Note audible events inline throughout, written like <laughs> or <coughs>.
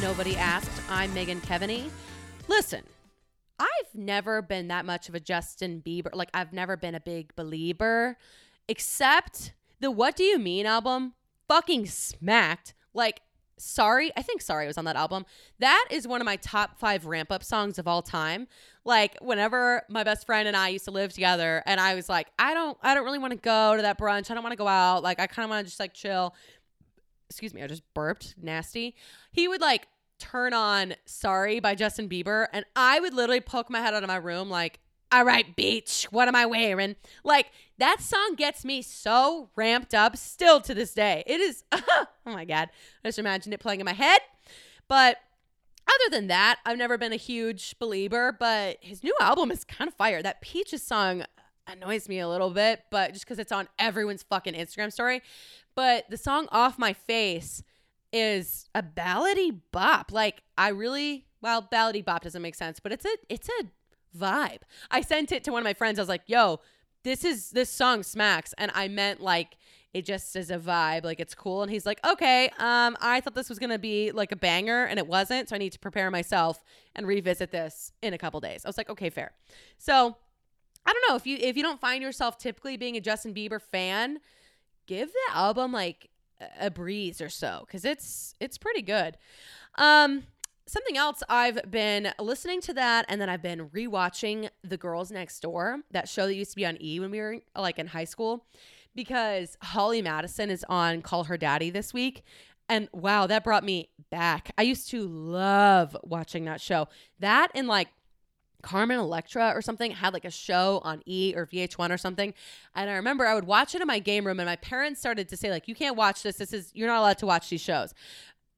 Nobody Asked. I'm Megan Kevany. Listen, I've never been that much of a Justin Bieber. Like, I've never been a big believer, except the What Do You Mean album fucking smacked. Like, Sorry, I think Sorry was on that album. That is one of my top five ramp up songs of all time. Like whenever my best friend and I used to live together, and I was like, I don't, I don't really want to go to that brunch. I don't want to go out. Like I kind of want to just like chill. Excuse me, I just burped, nasty. He would like turn on Sorry by Justin Bieber, and I would literally poke my head out of my room like, all right, beach, what am I wearing? Like, that song gets me so ramped up still to this day. It is, <laughs> oh my God. I just imagined it playing in my head. But other than that, I've never been a huge believer, but his new album is kind of fire. That Peaches song annoys me a little bit, but just because it's on everyone's fucking Instagram story. But the song Off My Face is a ballady bop. Like, I really, well, ballady bop doesn't make sense, but it's a, it's a, vibe. I sent it to one of my friends. I was like, yo, this is this song smacks. And I meant like it just is a vibe, like it's cool. And he's like, okay, um, I thought this was gonna be like a banger and it wasn't. So I need to prepare myself and revisit this in a couple days. I was like, okay, fair. So I don't know if you if you don't find yourself typically being a Justin Bieber fan, give the album like a breeze or so because it's it's pretty good. Um, something else I've been listening to that and then I've been rewatching The Girls Next Door, that show that used to be on E when we were like in high school because Holly Madison is on Call Her Daddy this week and wow, that brought me back. I used to love watching that show. That and like Carmen Electra or something had like a show on E or VH1 or something. And I remember I would watch it in my game room and my parents started to say like you can't watch this. This is you're not allowed to watch these shows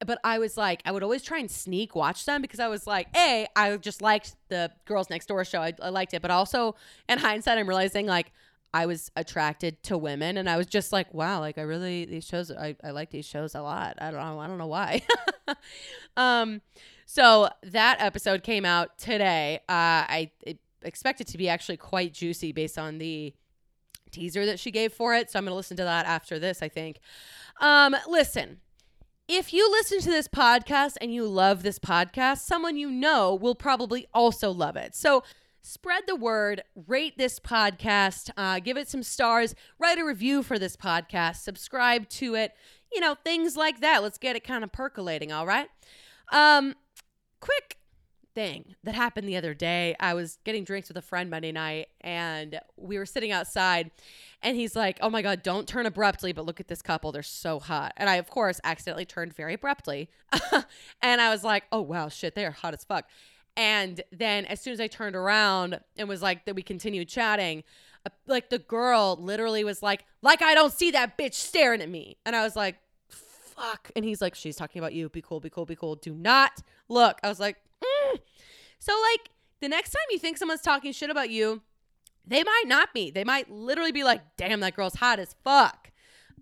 but I was like, I would always try and sneak watch them because I was like, A, I just liked the Girls Next Door show. I, I liked it. But also, in hindsight, I'm realizing like I was attracted to women and I was just like, wow, like I really, these shows, I, I like these shows a lot. I don't know. I don't know why. <laughs> um, so that episode came out today. Uh, I expect it to be actually quite juicy based on the teaser that she gave for it. So I'm going to listen to that after this, I think. Um, listen, if you listen to this podcast and you love this podcast, someone you know will probably also love it. So spread the word, rate this podcast, uh, give it some stars, write a review for this podcast, subscribe to it, you know, things like that. Let's get it kind of percolating, all right? Um, quick thing that happened the other day. I was getting drinks with a friend Monday night and we were sitting outside and he's like, "Oh my god, don't turn abruptly, but look at this couple. They're so hot." And I of course accidentally turned very abruptly. <laughs> and I was like, "Oh wow, shit, they are hot as fuck." And then as soon as I turned around and was like that we continued chatting, uh, like the girl literally was like, "Like I don't see that bitch staring at me." And I was like, "Fuck." And he's like, "She's talking about you. Be cool, be cool, be cool. Do not look." I was like, mm. So like the next time you think someone's talking shit about you, they might not be. They might literally be like, "Damn, that girl's hot as fuck."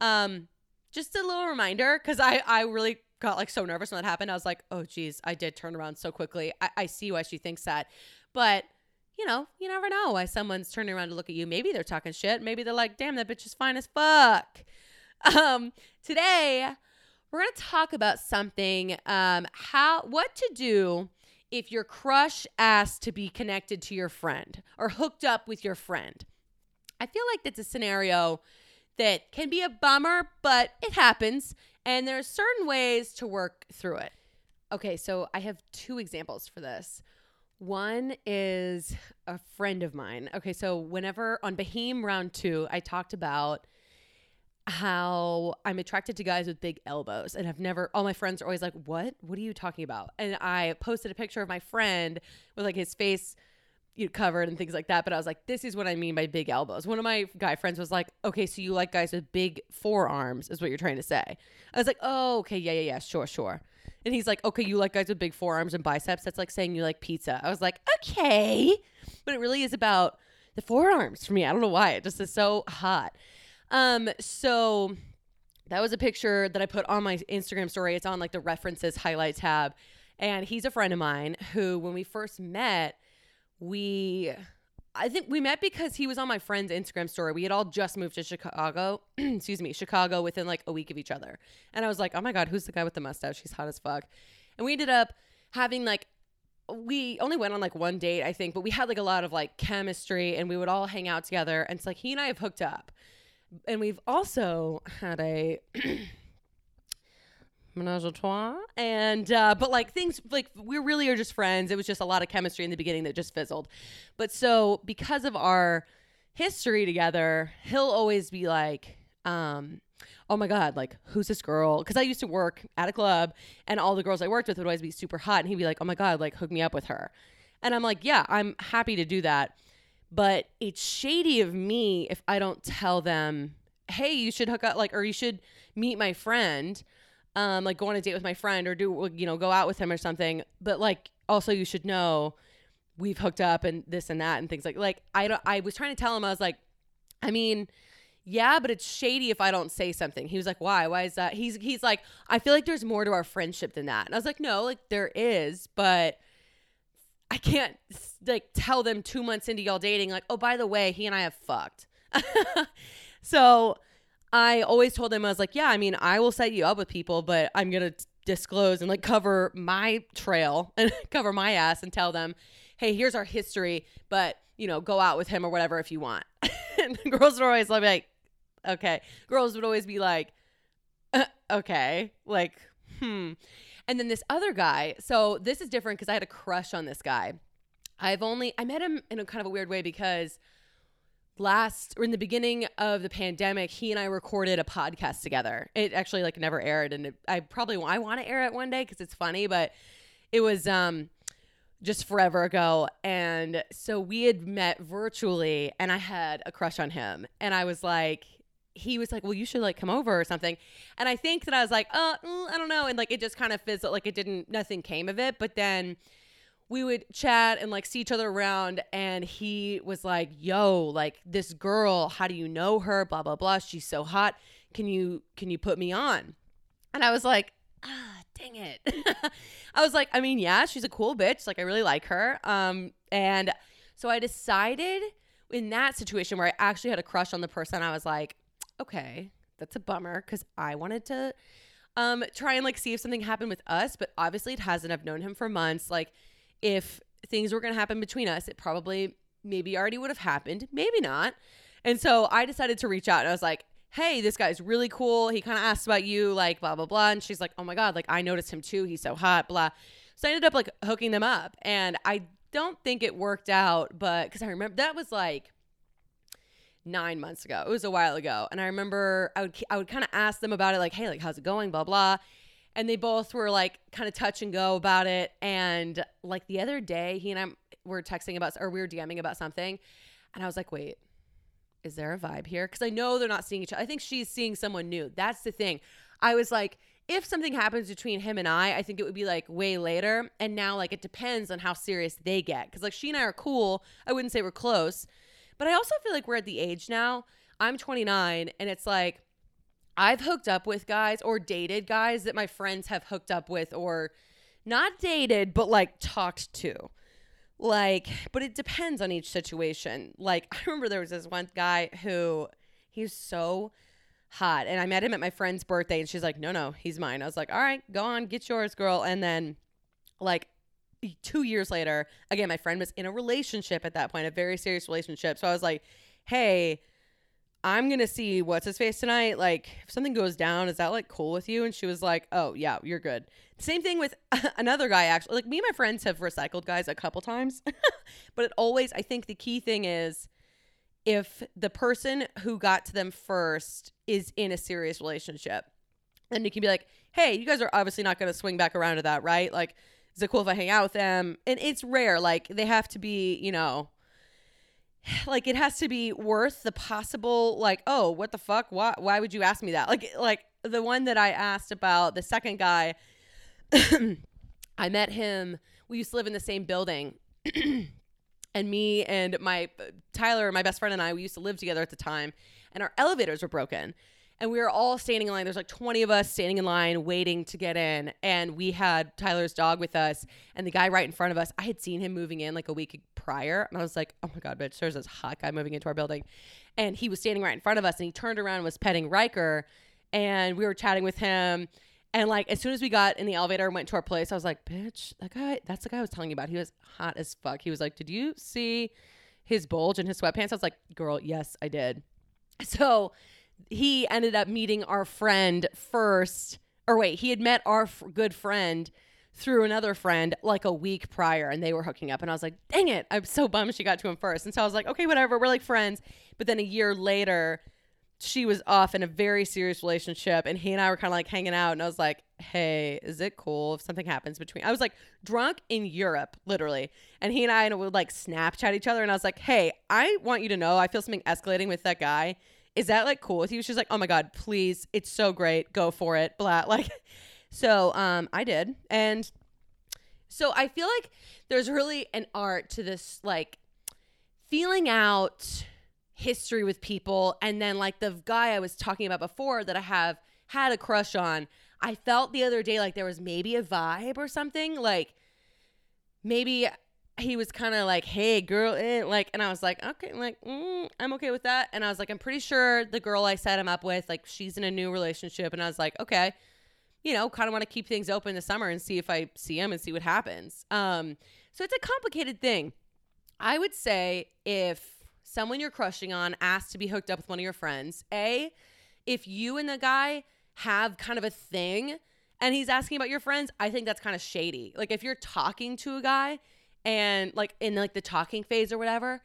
Um, just a little reminder because I I really got like so nervous when that happened. I was like, "Oh, geez, I did turn around so quickly." I, I see why she thinks that, but you know, you never know why someone's turning around to look at you. Maybe they're talking shit. Maybe they're like, "Damn, that bitch is fine as fuck." <laughs> Um, today we're gonna talk about something. Um, how what to do if your crush asks to be connected to your friend or hooked up with your friend. I feel like that's a scenario that can be a bummer, but it happens. And there's certain ways to work through it. Okay, so I have two examples for this. One is a friend of mine. Okay, so whenever on Beheem round two, I talked about how I'm attracted to guys with big elbows and I've never all my friends are always like, "What? What are you talking about?" And I posted a picture of my friend with like his face you know, covered and things like that, but I was like, "This is what I mean by big elbows." One of my guy friends was like, "Okay, so you like guys with big forearms is what you're trying to say." I was like, "Oh, okay, yeah, yeah, yeah, sure, sure." And he's like, "Okay, you like guys with big forearms and biceps. That's like saying you like pizza." I was like, "Okay." But it really is about the forearms for me. I don't know why. It just is so hot. Um, so that was a picture that I put on my Instagram story. It's on like the references highlight tab. And he's a friend of mine who, when we first met, we I think we met because he was on my friend's Instagram story. We had all just moved to Chicago, <clears throat> excuse me, Chicago within like a week of each other. And I was like, oh my God, who's the guy with the mustache? He's hot as fuck. And we ended up having like, we only went on like one date, I think, but we had like a lot of like chemistry and we would all hang out together. And it's like he and I have hooked up. And we've also had a <clears throat> menage a trois and uh but like things like we really are just friends. It was just a lot of chemistry in the beginning that just fizzled. But so because of our history together he'll always be like um oh my god like who's this girl? Because i used to work at a club and all the girls i worked with would always be super hot and he'd be like oh my god like hook me up with her. And i'm like yeah i'm happy to do that but it's shady of me if i don't tell them hey you should hook up like or you should meet my friend um, like go on a date with my friend or do you know go out with him or something. But like also you should know we've hooked up and this and that and things like like I don't I was trying to tell him I was like I mean yeah, but it's shady if I don't say something. He was like, "Why? Why is that?" He's he's like, "I feel like there's more to our friendship than that." And I was like, "No, like there is, but I can't like tell them 2 months into y'all dating like, "Oh, by the way, he and I have fucked." <laughs> so, I always told them, I was like, yeah, I mean, I will set you up with people, but I'm gonna disclose and like cover my trail <laughs> and cover my ass and tell them, hey, here's our history, but you know, go out with him or whatever if you want. <laughs> and girls would always be like, okay. Girls would always be like, uh, okay, like, hmm. And then this other guy, so this is different because I had a crush on this guy. I've only I met him in a kind of a weird way because last or in the beginning of the pandemic he and i recorded a podcast together. It actually like never aired and it, i probably i want to air it one day because it's funny but it was um just forever ago. And so we had met virtually and i had a crush on him. And i was like he was like well you should like come over or something. And i think that i was like uh mm, i don't know. And like it just kind of fizzled like it didn't nothing came of it. But then we would chat and like see each other around and he was like yo like this girl how do you know her? Blah blah blah. She's so hot. Can you can you put me on? And i was like ah dang it. <laughs> I was like i mean yeah she's a cool bitch. Like i really like her. Um and so i decided in that situation where i actually had a crush on the person i was like okay that's a bummer because i wanted to um try and like see if something happened with us but obviously it hasn't i've known him for months like if things were going to happen between us, it probably maybe already would have happened, maybe not. And so I decided to reach out and I was like, hey, this guy's really cool. He kind of asked about you, like, blah, blah, blah. And she's like, oh my God, like, I noticed him too. He's so hot, blah. So I ended up like hooking them up. And I don't think it worked out, but because I remember that was like, nine months ago. It was a while ago. And I remember I would I would kind of ask them about it, like, hey, like how's it going? Blah blah and they both were like kind of touch and go about it. And like the other day, he and I were texting about, or we were DMing about something, and I was like, wait, is there a vibe here? Because I know they're not seeing each other. I think she's seeing someone new. That's the thing. I was like, if something happens between him and I, I think it would be like way later. And now, like, it depends on how serious they get. Because, like, she and I are cool. I wouldn't say we're close. But I also feel like we're at the age now. I'm 29, and it's like, I've hooked up with guys or dated guys that my friends have hooked up with or not dated, but like talked to. Like, but it depends on each situation. Like, I remember there was this one guy who he's so hot. And I met him at my friend's birthday and she's like, no, no, he's mine. I was like, all right, go on, get yours, girl. And then, like, two years later, again, my friend was in a relationship at that point, a very serious relationship. So I was like, hey, I'm gonna see what's his face tonight. Like, if something goes down, is that like cool with you? And she was like, Oh yeah, you're good. Same thing with <laughs> another guy. Actually, like me and my friends have recycled guys a couple times, <laughs> but it always. I think the key thing is if the person who got to them first is in a serious relationship, then you can be like, Hey, you guys are obviously not gonna swing back around to that, right? Like, is it cool if I hang out with them? And it's rare. Like, they have to be, you know <sighs> like it has to be worth the possible like oh what the fuck why why would you ask me that like like the one that i asked about the second guy <clears throat> i met him we used to live in the same building <clears throat> and me and my tyler my best friend and i we used to live together at the time and our elevators were broken and we were all standing in line. There's like 20 of us standing in line waiting to get in. And we had Tyler's dog with us. And the guy right in front of us, I had seen him moving in like a week prior. And I was like, oh my God, bitch, there's this hot guy moving into our building. And he was standing right in front of us and he turned around and was petting Riker. And we were chatting with him. And like as soon as we got in the elevator and went to our place, I was like, bitch, that guy, that's the guy I was telling you about. He was hot as fuck. He was like, Did you see his bulge in his sweatpants? I was like, Girl, yes, I did. <laughs> So he ended up meeting our friend first, or wait, he had met our f- good friend through another friend like a week prior and they were hooking up and I was like, "Dang it, I'm so bummed she got to him first. And so I was like, "Okay, whatever, we're like friends." But then a year later, she was off in a very serious relationship and he and I were kind of like hanging out and I was like, "Hey, is it cool if something happens between?" I was like drunk in Europe, literally. And he and I would like Snapchat each other and I was like, "Hey, I want you to know I feel something escalating with that guy." Is that like cool with you? She's like, oh my God, please. It's so great. Go for it. Blah. <laughs> Like, so um, I did. And so I feel like there's really an art to this, like feeling out history with people. And then, like, the guy I was talking about before that I have had a crush on, I felt the other day like there was maybe a vibe or something. Like, maybe he was kind of like, "Hey, girl," eh, like, and I was like, "Okay, like, mm, I'm okay with that." And I was like, "I'm pretty sure the girl I set him up with, like, she's in a new relationship." And I was like, "Okay, you know, kind of want to keep things open this summer and see if I see him and see what happens." Um, so it's a complicated thing. I would say if someone you're crushing on asks to be hooked up with one of your friends, a, if you and the guy have kind of a thing, and he's asking about your friends, I think that's kind of shady. Like if you're talking to a guy and like in like the talking phase or whatever.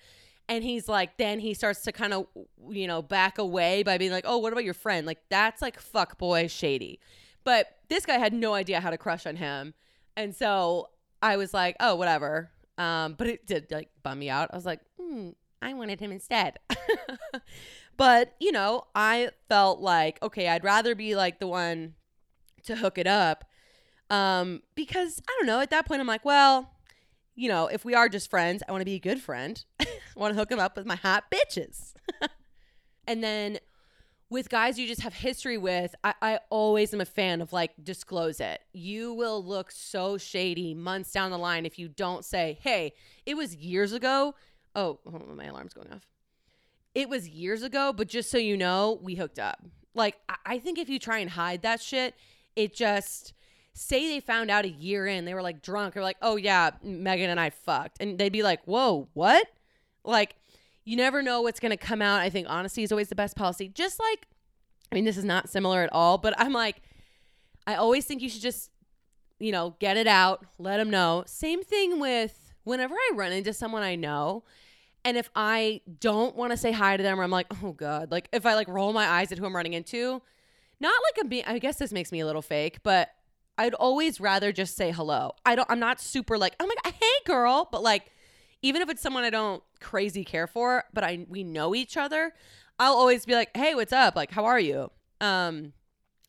And he's like then he starts to kind of you know back away by being like oh what about your friend? Like that's like fuck boy shady. But this guy had no idea how to crush on him. And so i was like oh whatever. Um but it did like bum me out. I was like hmm, i wanted him instead. <laughs> But you know i felt like okay i'd rather be like the one to hook it up. Um because i don't know at that point i'm like well you know, if we are just friends, I want to be a good friend. <laughs> I want to hook them up with my hot bitches. <laughs> and then with guys you just have history with, I, I, always am a fan of like disclose it. You will look so shady months down the line if you don't say, hey, it was years ago. Oh, my alarm's going off. It was years ago, but just so you know, we hooked up. Like, I, I think if you try and hide that shit, it just say they found out a year in, they were like drunk or like, oh yeah, Megan and I fucked. And they'd be like, whoa, what? Like, you never know what's going to come out. I think honesty is always the best policy. Just like, I mean, this is not similar at all, but I'm like, I always think you should just, you know, get it out, let them know. Same thing with whenever I run into someone I know. And if I don't want to say hi to them, or I'm like, oh God, like if I like roll my eyes at who I'm running into, not like I'm being, I guess this makes me a little fake, but I'd always rather just say hello. I don't I'm not super like, "Oh my god, hey girl," but like even if it's someone I don't crazy care for, but I we know each other, I'll always be like, "Hey, what's up? Like, how are you?" Um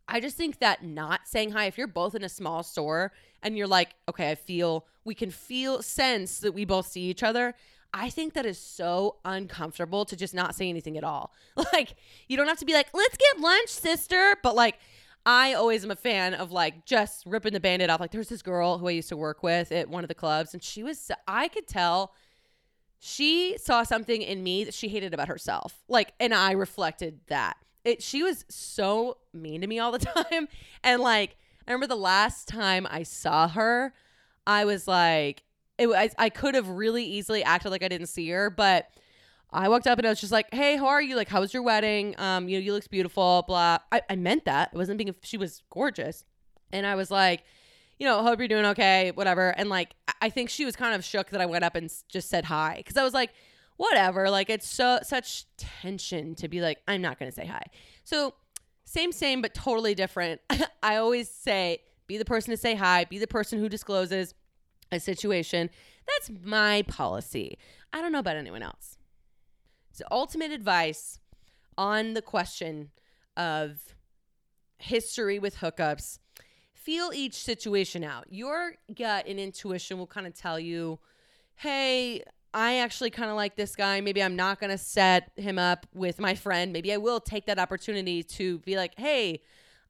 I just think that not saying hi if you're both in a small store and you're like, "Okay, I feel we can feel sense that we both see each other." I think that is so uncomfortable to just not say anything at all. <laughs> Like, you don't have to be like, "Let's get lunch, sister," but like I always am a fan of like just ripping the band-aid off. Like there's this girl who I used to work with at one of the clubs, and she was I could tell she saw something in me that she hated about herself. Like, and I reflected that. It she was so mean to me all the <laughs> time. And like, I remember the last time I saw her, I was like, it I, I could have really easily acted like I didn't see her, but I walked up and I was just like, "Hey, how are you? Like, how was your wedding? Um, you know, you look beautiful." Blah. I, I meant that. It wasn't being. She was gorgeous, and I was like, you know, hope you're doing okay, whatever. And like, I think she was kind of shook that I went up and just said hi because I was like, whatever. Like, it's so such tension to be like, I'm not gonna say hi. So same, same, but totally different. <laughs> I always say, be the person to say hi. Be the person who discloses a situation. That's my policy. I don't know about anyone else. Ultimate advice on the question of history with hookups feel each situation out. Your gut and intuition will kind of tell you, hey, I actually kind of like this guy. Maybe I'm not going to set him up with my friend. Maybe I will take that opportunity to be like, hey,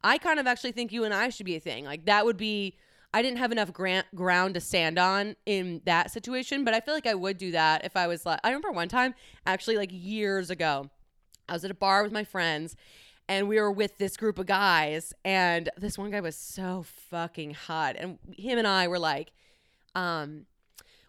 I kind of actually think you and I should be a thing. Like that would be. I didn't have enough grant, ground to stand on in that situation, but I feel like I would do that if I was like. I remember one time, actually, like years ago, I was at a bar with my friends and we were with this group of guys and this one guy was so fucking hot and him and I were like um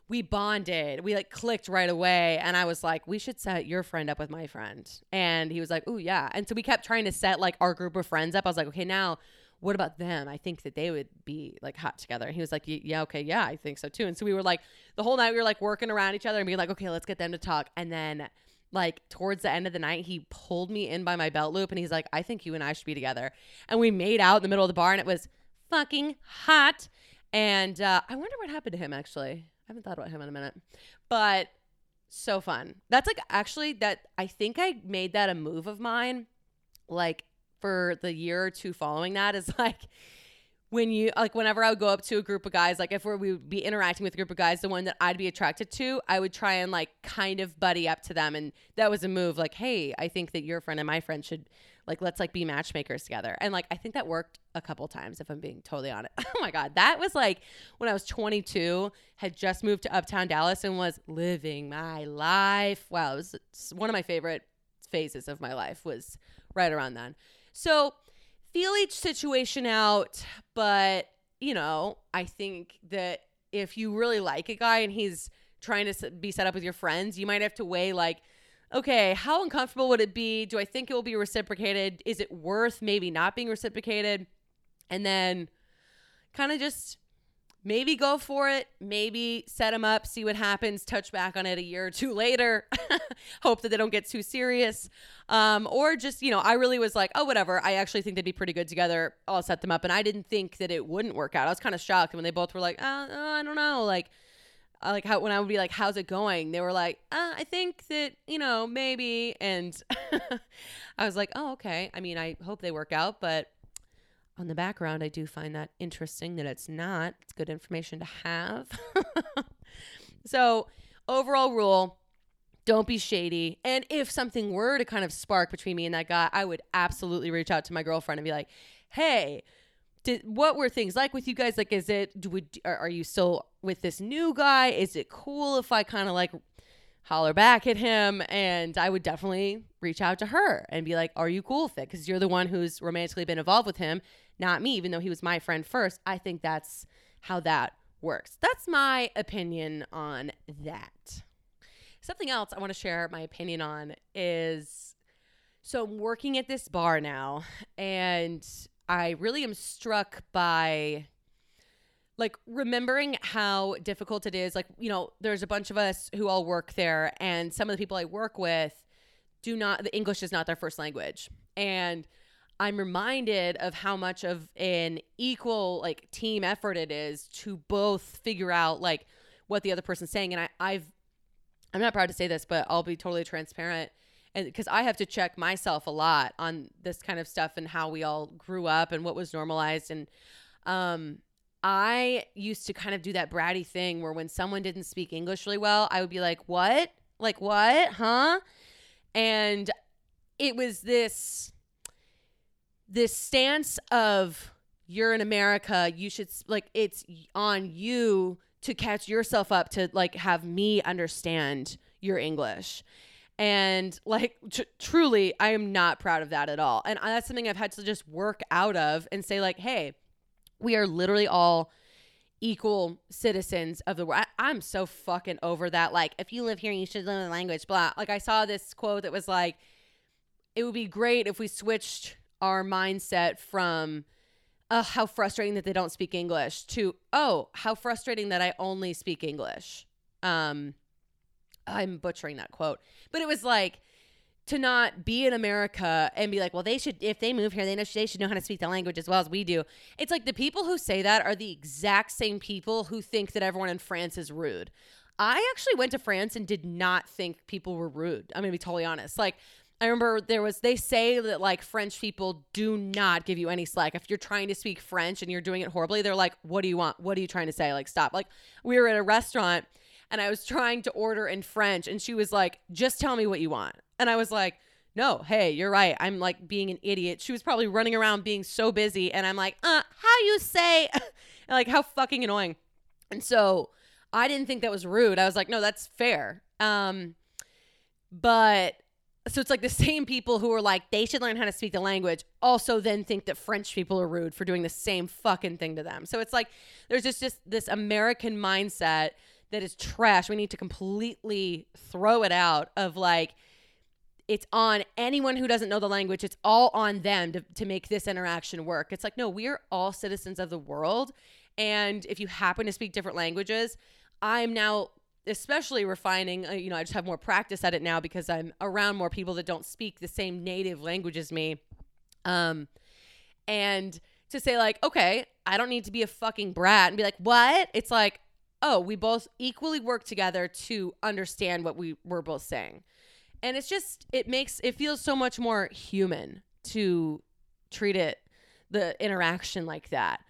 we bonded. We like clicked right away and I was like, "We should set your friend up with my friend." And he was like, "Oh, yeah." And so we kept trying to set like our group of friends up. I was like, "Okay, now what about them? I think that they would be like hot together. And he was like, yeah, okay, yeah, I think so too. And so we were like, the whole night we were like working around each other and being like, okay, let's get them to talk. And then like towards the end of the night, he pulled me in by my belt loop and he's like, I think you and I should be together. And we made out in the middle of the bar and it was fucking hot. And uh, I wonder what happened to him actually. I haven't thought about him in a minute, but so fun. That's like actually that I think I made that a move of mine, like for the year or two following that is <laughs> like when you like whenever I would go up to a group of guys, like if we would be interacting with a group of guys, the one that I'd be attracted to, I would try and like kind of buddy up to them, and that was a move. Like, hey, I think that your friend and my friend should like let's like be matchmakers together, and like I think that worked a couple times. If I'm being totally honest, <laughs> oh my god, that was like when I was 22, had just moved to Uptown Dallas, and was living my life. Wow, it was one of my favorite phases of my life was right around then. So feel each situation out, but you know, I think that if you really like a guy and he's trying to be set up with your friends, you might have to weigh like, okay, how uncomfortable would it be? Do I think it will be reciprocated? Is it worth maybe not being reciprocated? And then kind of just maybe go for it, maybe set them up, see what happens, touch back on it a year or two later, <laughs> hope that they don't get too serious. Um, or just, you know, I really was like, oh, whatever. I actually think they'd be pretty good together. I'll set them up. And I didn't think that it wouldn't work out. I was kind of shocked when they both were like, uh, uh, I don't know. Like, uh, like how when I would be like, "How's it going?" They were like, uh, "I think that you know maybe," and <laughs> I was like, "Oh, okay." I mean, I hope they work out, but on the background, I do find that interesting that it's not. It's good information to have. <laughs> so, overall rule don't be shady. And if something were to kind of spark between me and that guy, I would absolutely reach out to my girlfriend and be like, hey, did, what were things like with you guys? Like, is it, do we, are, are you still with this new guy? Is it cool if I kind of like holler back at him? And I would definitely reach out to her and be like, are you cool with it? Because you're the one who's romantically been involved with him not me, even though he was my friend first. I think that's how that works. That's my opinion on that. Something else I want to share my opinion on is so I'm working at this bar now, and I really am struck by like remembering how difficult it is. Like, you know, there's a bunch of us who all work there, and some of the people I work with do not, the English is not their first language. And I'm reminded of how much of an equal like team effort it is to both figure out like what the other person's saying. And I, I've I'm not proud to say this, but I'll be totally transparent. And because I have to check myself a lot on this kind of stuff and how we all grew up and what was normalized. And um, I used to kind of do that bratty thing where when someone didn't speak English really well, I would be like, "What? Like what? Huh?" And it was this this stance of you're in America, you should like it's on you to catch yourself up to like have me understand your English. And like tr- truly, I am not proud of that at all. And uh, that's something I've had to just work out of and say like, "Hey, we are literally all equal citizens of the world. I, am so fucking over that. Like, if you live here, you should learn the language. Blah. Like, I saw this quote that was like, "It would be great if we switched our mindset from uh, how frustrating that they don't speak English to oh how frustrating that I only speak English. Um, I'm butchering that quote, but it was like to not be in America and be like, well, they should if they move here, they know they should know how to speak the language as well as we do. It's like the people who say that are the exact same people who think that everyone in France is rude. I actually went to France and did not think people were rude. I'm gonna be totally honest. Like I remember there was they say that like French people do not give you any slack. If you're trying to speak French and you're doing it horribly, they're like, "What do you want? What are you trying to say? Like stop." Like we were at a restaurant and I was trying to order in French and she was like, "Just tell me what you want." And I was like, "No, hey, you're right. I'm like being an idiot." She was probably running around being so busy and I'm like, "Uh, how you say?" <laughs> like how fucking annoying. And so I didn't think that was rude. I was like, "No, that's fair." Um but so it's like the same people who are like they should learn how to speak the language also then think that french people are rude for doing the same fucking thing to them. So it's like there's just just this american mindset that is trash. We need to completely throw it out of like it's on anyone who doesn't know the language. It's all on them to, to make this interaction work. It's like no we're all citizens of the world. And if you happen to speak different languages i'm now especially refining uh, you know i just have more practice at it now because i'm around more people that don't speak the same native language as me. Um and to say like okay i don't need to be a fucking brat and be like what? It's like oh we both equally work together to understand what we were both saying. And it's just it makes it feels so much more human to treat it the interaction like that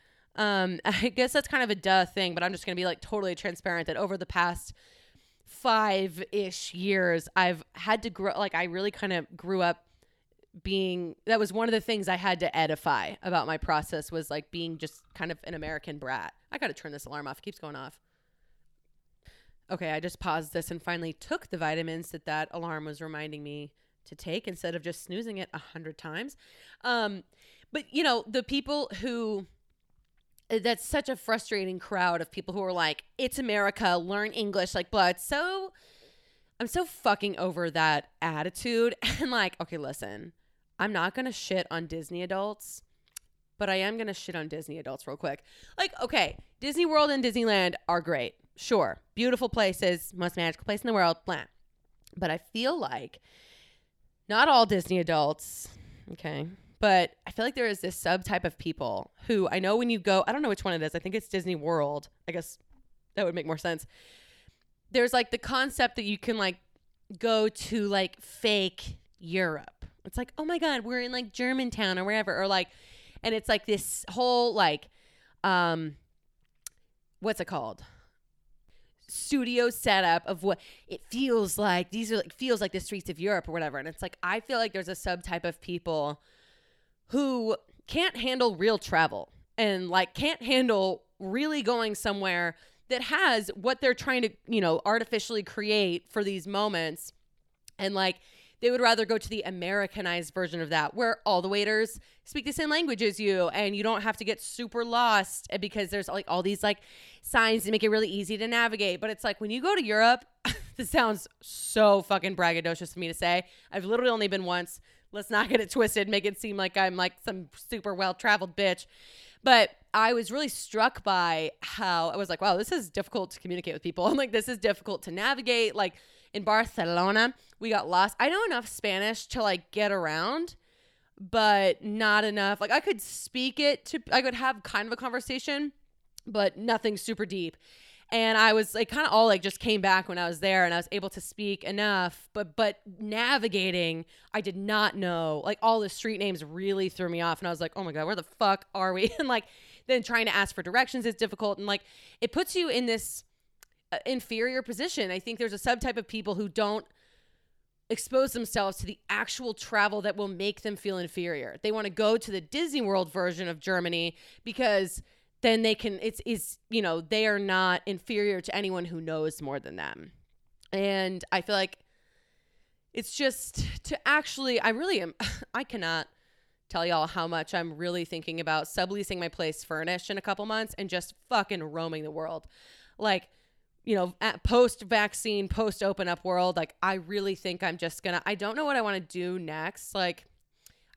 um, <laughs> I guess that's kind of a duh thing, but I'm just going to be like totally transparent that over the past five ish years, I've had to grow, like, I really kind of grew up being that was one of the things I had to edify about my process was like being just kind of an American brat. I got to turn this alarm off. It keeps going off. Okay, I just paused this and finally took the vitamins that that alarm was reminding me to take instead of just snoozing it a hundred times. Um, but you know, the people who that's such a frustrating crowd of people who are like, it's America, learn English, like, blah. It's so, I'm so fucking over that attitude. <laughs> And like, okay, listen, I'm not to shit on Disney adults, but I am to shit on Disney adults real quick. Like, okay, Disney World and Disneyland are great. Sure. Beautiful places, most magical place in the world, blah. But I feel like not all Disney adults, okay, but I feel like there is this subtype of people who I know when you go, I don't know which one it is. I think it's Disney World. I guess that would make more sense. There's like the concept that you can like go to like fake Europe. It's like, oh my God, we're in like Germantown or wherever. Or like, and it's like this whole like, um, what's it called? studio setup of what it feels like. These are like feels like the streets of Europe or whatever. And it's like I feel like there's a subtype of people who can't handle real travel and like can't handle really going somewhere that has what they're trying to, you know, artificially create for these moments. And like they would rather go to the Americanized version of that where all the waiters speak the same language as you and you don't have to get super lost because there's like all these like signs to make it really easy to navigate. But it's like when you go to Europe, <laughs> this sounds so fucking braggadocious for me to say. I've literally only been once let's not get it twisted, make it seem like I'm like some super well traveled bitch. But I was really struck by how I was like, wow, this is difficult to communicate with people. I'm <laughs> like, this is difficult to navigate. Like in Barcelona, we got lost. I know enough Spanish to like get around, but not enough. Like I could speak it to, I could have kind of a conversation, but nothing super deep and I was like kind of all like just came back when I was there and I was able to speak enough but but navigating I did not know like all the street names really threw me off and I was like oh my god where the fuck are we? <laughs> And like then trying to ask for directions is difficult and like it puts you in this uh, inferior position. I think there's a subtype of people who don't expose themselves to the actual travel that will make them feel inferior. They want to go to the Disney World version of Germany because then they can it's is you know they are not inferior to anyone who knows more than them. And i feel like it's just to actually i really am <laughs> i cannot tell y'all how much i'm really thinking about subleasing my place furnished in a couple months and just fucking roaming the world. Like you know post vaccine post open up world like i really think i'm just gonna i don't know what i want to do next. Like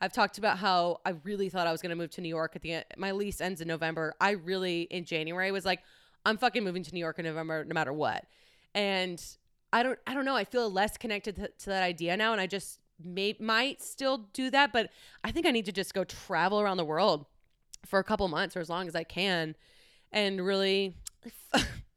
I've talked about how I really thought I was going to move to New York at the end. My lease ends in November. I really, in January, was like, I'm fucking moving to New York in November no matter what. And I don't, I don't know. I feel less connected to, to that idea now. And I just may, might still do that. But I think I need to just go travel around the world for a couple months or as long as I can and really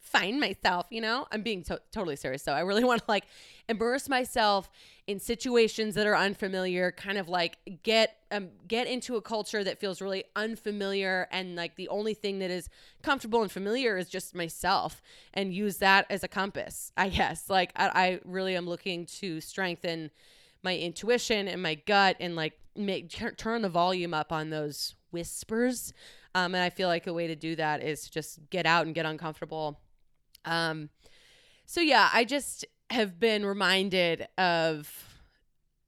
find myself, you know? I'm being to- totally serious So I really <laughs> want to like immerse myself in situations that are unfamiliar, kind of like get um get into a culture that feels really unfamiliar and like the only thing that is comfortable and familiar is just myself and use that as a compass. <laughs> I guess. Like I, I really am looking to strengthen my intuition and my gut and like make turn the volume up on those whispers. Um, and I feel like a way to do that is to just get out and get uncomfortable. Um, so yeah, I just have been reminded of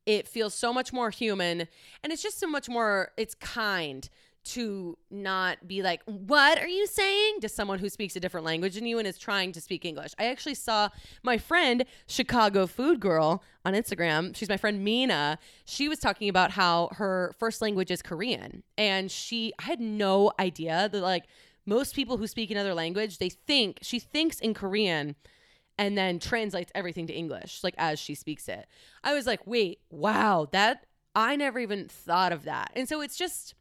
it feels so much more human and it's just so much more it's kind to not be like, What are you saying? to someone who speaks a different language than you and is trying to speak English. I actually saw my friend, Chicago Food Girl, on Instagram. She's my friend Mina. She was talking about how her first language is Korean. And she, I had no idea that, like, most people who speak another language, they think, she thinks in Korean and then translates everything to English, like as she speaks it. I was like, wait, wow, that, I never even thought of that. And so it's just,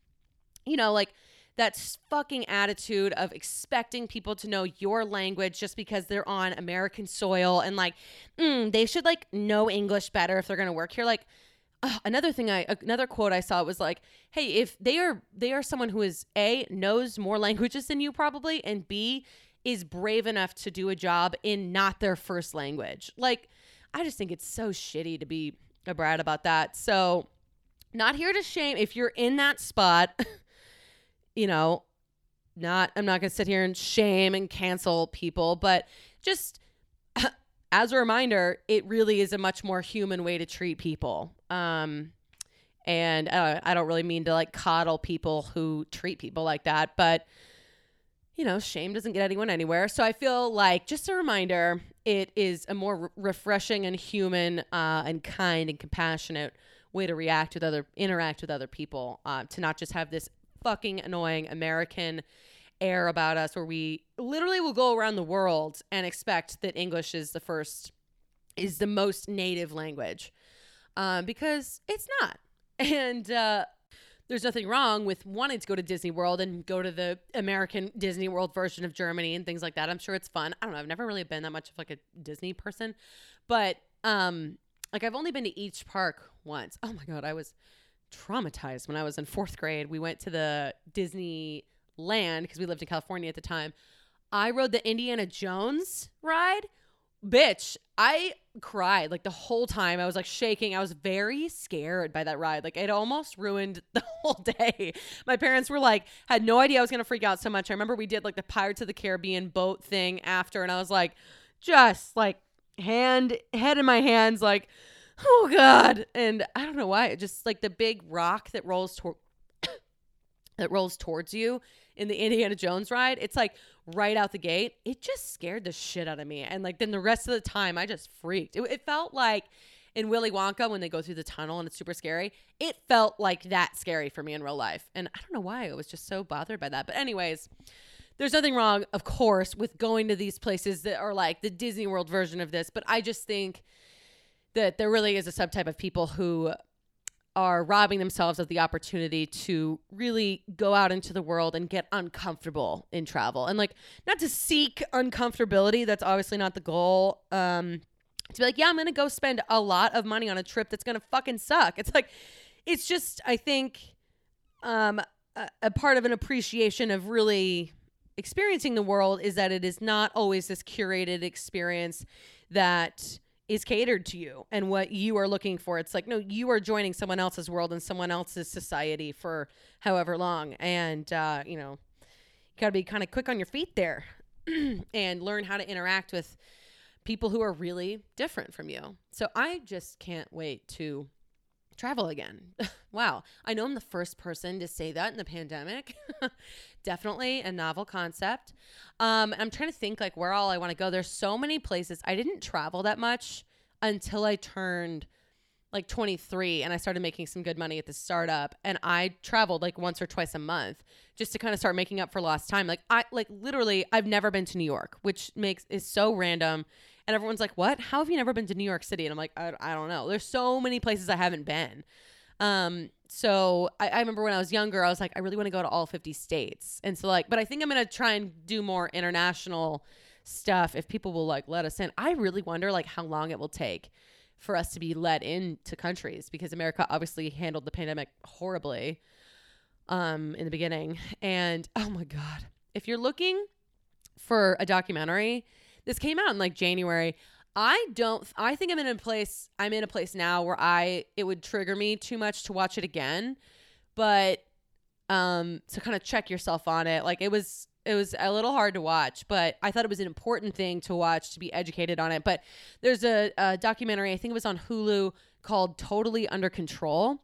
you know, like that fucking attitude of expecting people to know your language just because they're on American soil and like mm, they should like know English better if they're to work here. Like uh, another thing I another quote I saw was like, "Hey, if they are they are someone who is a knows more <laughs> languages than you probably and b is brave enough to do a job in not their first language." Like I just think it's so shitty to be a brat about that. So not here to shame if you're in that spot. <laughs> you know, not I'm not to sit here and shame and cancel people, but just <laughs> as a reminder, it really is a much more human way to treat people. Um, and uh, I don't really mean to like coddle people who treat people like that, but you know, shame doesn't get anyone anywhere. So I feel like just a reminder, it is a more re- refreshing and human uh, and kind and compassionate way to react with other interact with other people uh, to not just have this fucking annoying American air about us where we literally will go around the world and expect that English is the first, is the most native language um, because it's not. <laughs> And uh, there's nothing wrong with wanting to go to Disney World and go to the American Disney World version of Germany and things like that. I'm sure it's fun. I don't know. I've never really been that much of like a Disney person, but um, like I've only been to each park once. Oh my god, I was traumatized when I was in fourth grade. We went to the Disney land because we lived in California at the time. I rode the Indiana Jones ride. Bitch, I cried like the whole time. I was like shaking. I was very scared by that ride. Like it almost ruined <laughs> the whole day. My parents were like, had no idea I was going to freak out so much. I remember we did like the Pirates of the Caribbean boat thing after, and I was like, just like hand, head in my hands, like, oh god and i don't know why just like the big rock that rolls toward <coughs> that rolls towards you in the indiana jones ride it's like right out the gate it just scared the shit out of me. And like then the rest of the time i just freaked. It, it felt like in willy wonka when they go through the tunnel and it's super scary it felt like that scary for me in real life. And i don't know why i was just so bothered by that. But anyways there's nothing wrong of course with going to these places that are like the disney world version of this but i just think that there really is a subtype of people who are robbing themselves of the opportunity to really go out into the world and get uncomfortable in travel. And like not to seek uncomfortability that's obviously not the goal um to be like yeah i'm gonna go spend a lot of money on a trip that's gonna fucking suck. It's like it's just i think um a, a part of an appreciation of really experiencing the world is that it is not always this curated experience that is catered to you and what you are looking for. It's like, no, you are joining someone else's world and someone else's society for however long. And, uh, you know, you got to be kind of quick on your feet there <clears throat> and learn how to interact with people who are really different from you. So I just can't wait to travel again. <laughs> wow. I know I'm the first person to say that in the pandemic. <laughs> Definitely a novel concept. Um, I'm trying to think like where all I want to go. There's so many places. I didn't travel that much until I turned like 23 and I started making some good money at the startup and I traveled like once or twice a month just to kind of start making up for lost time. Like I like literally I've never been to New York, which makes is so random and everyone's like, "What? How have you never been to New York City?" And I'm like, "I, I don't know. There's so many places I haven't been." Um, so I, I remember when I was younger, I was like, I really want to go to all 50 states, and so like, but I think I'm gonna try and do more international stuff if people will like let us in. I really wonder like how long it will take for us to be let into countries because America obviously handled the pandemic horribly um in the beginning. And oh my god, if you're looking for a documentary, this came out in like January. I don't I think I'm in a place I'm in a place now where I it would trigger me too much to watch it again. But um to kind of check yourself on it. Like it was it was a little hard to watch, but I thought it was an important thing to watch to be educated on it. But there's a, a documentary, I think it was on Hulu called Totally Under Control.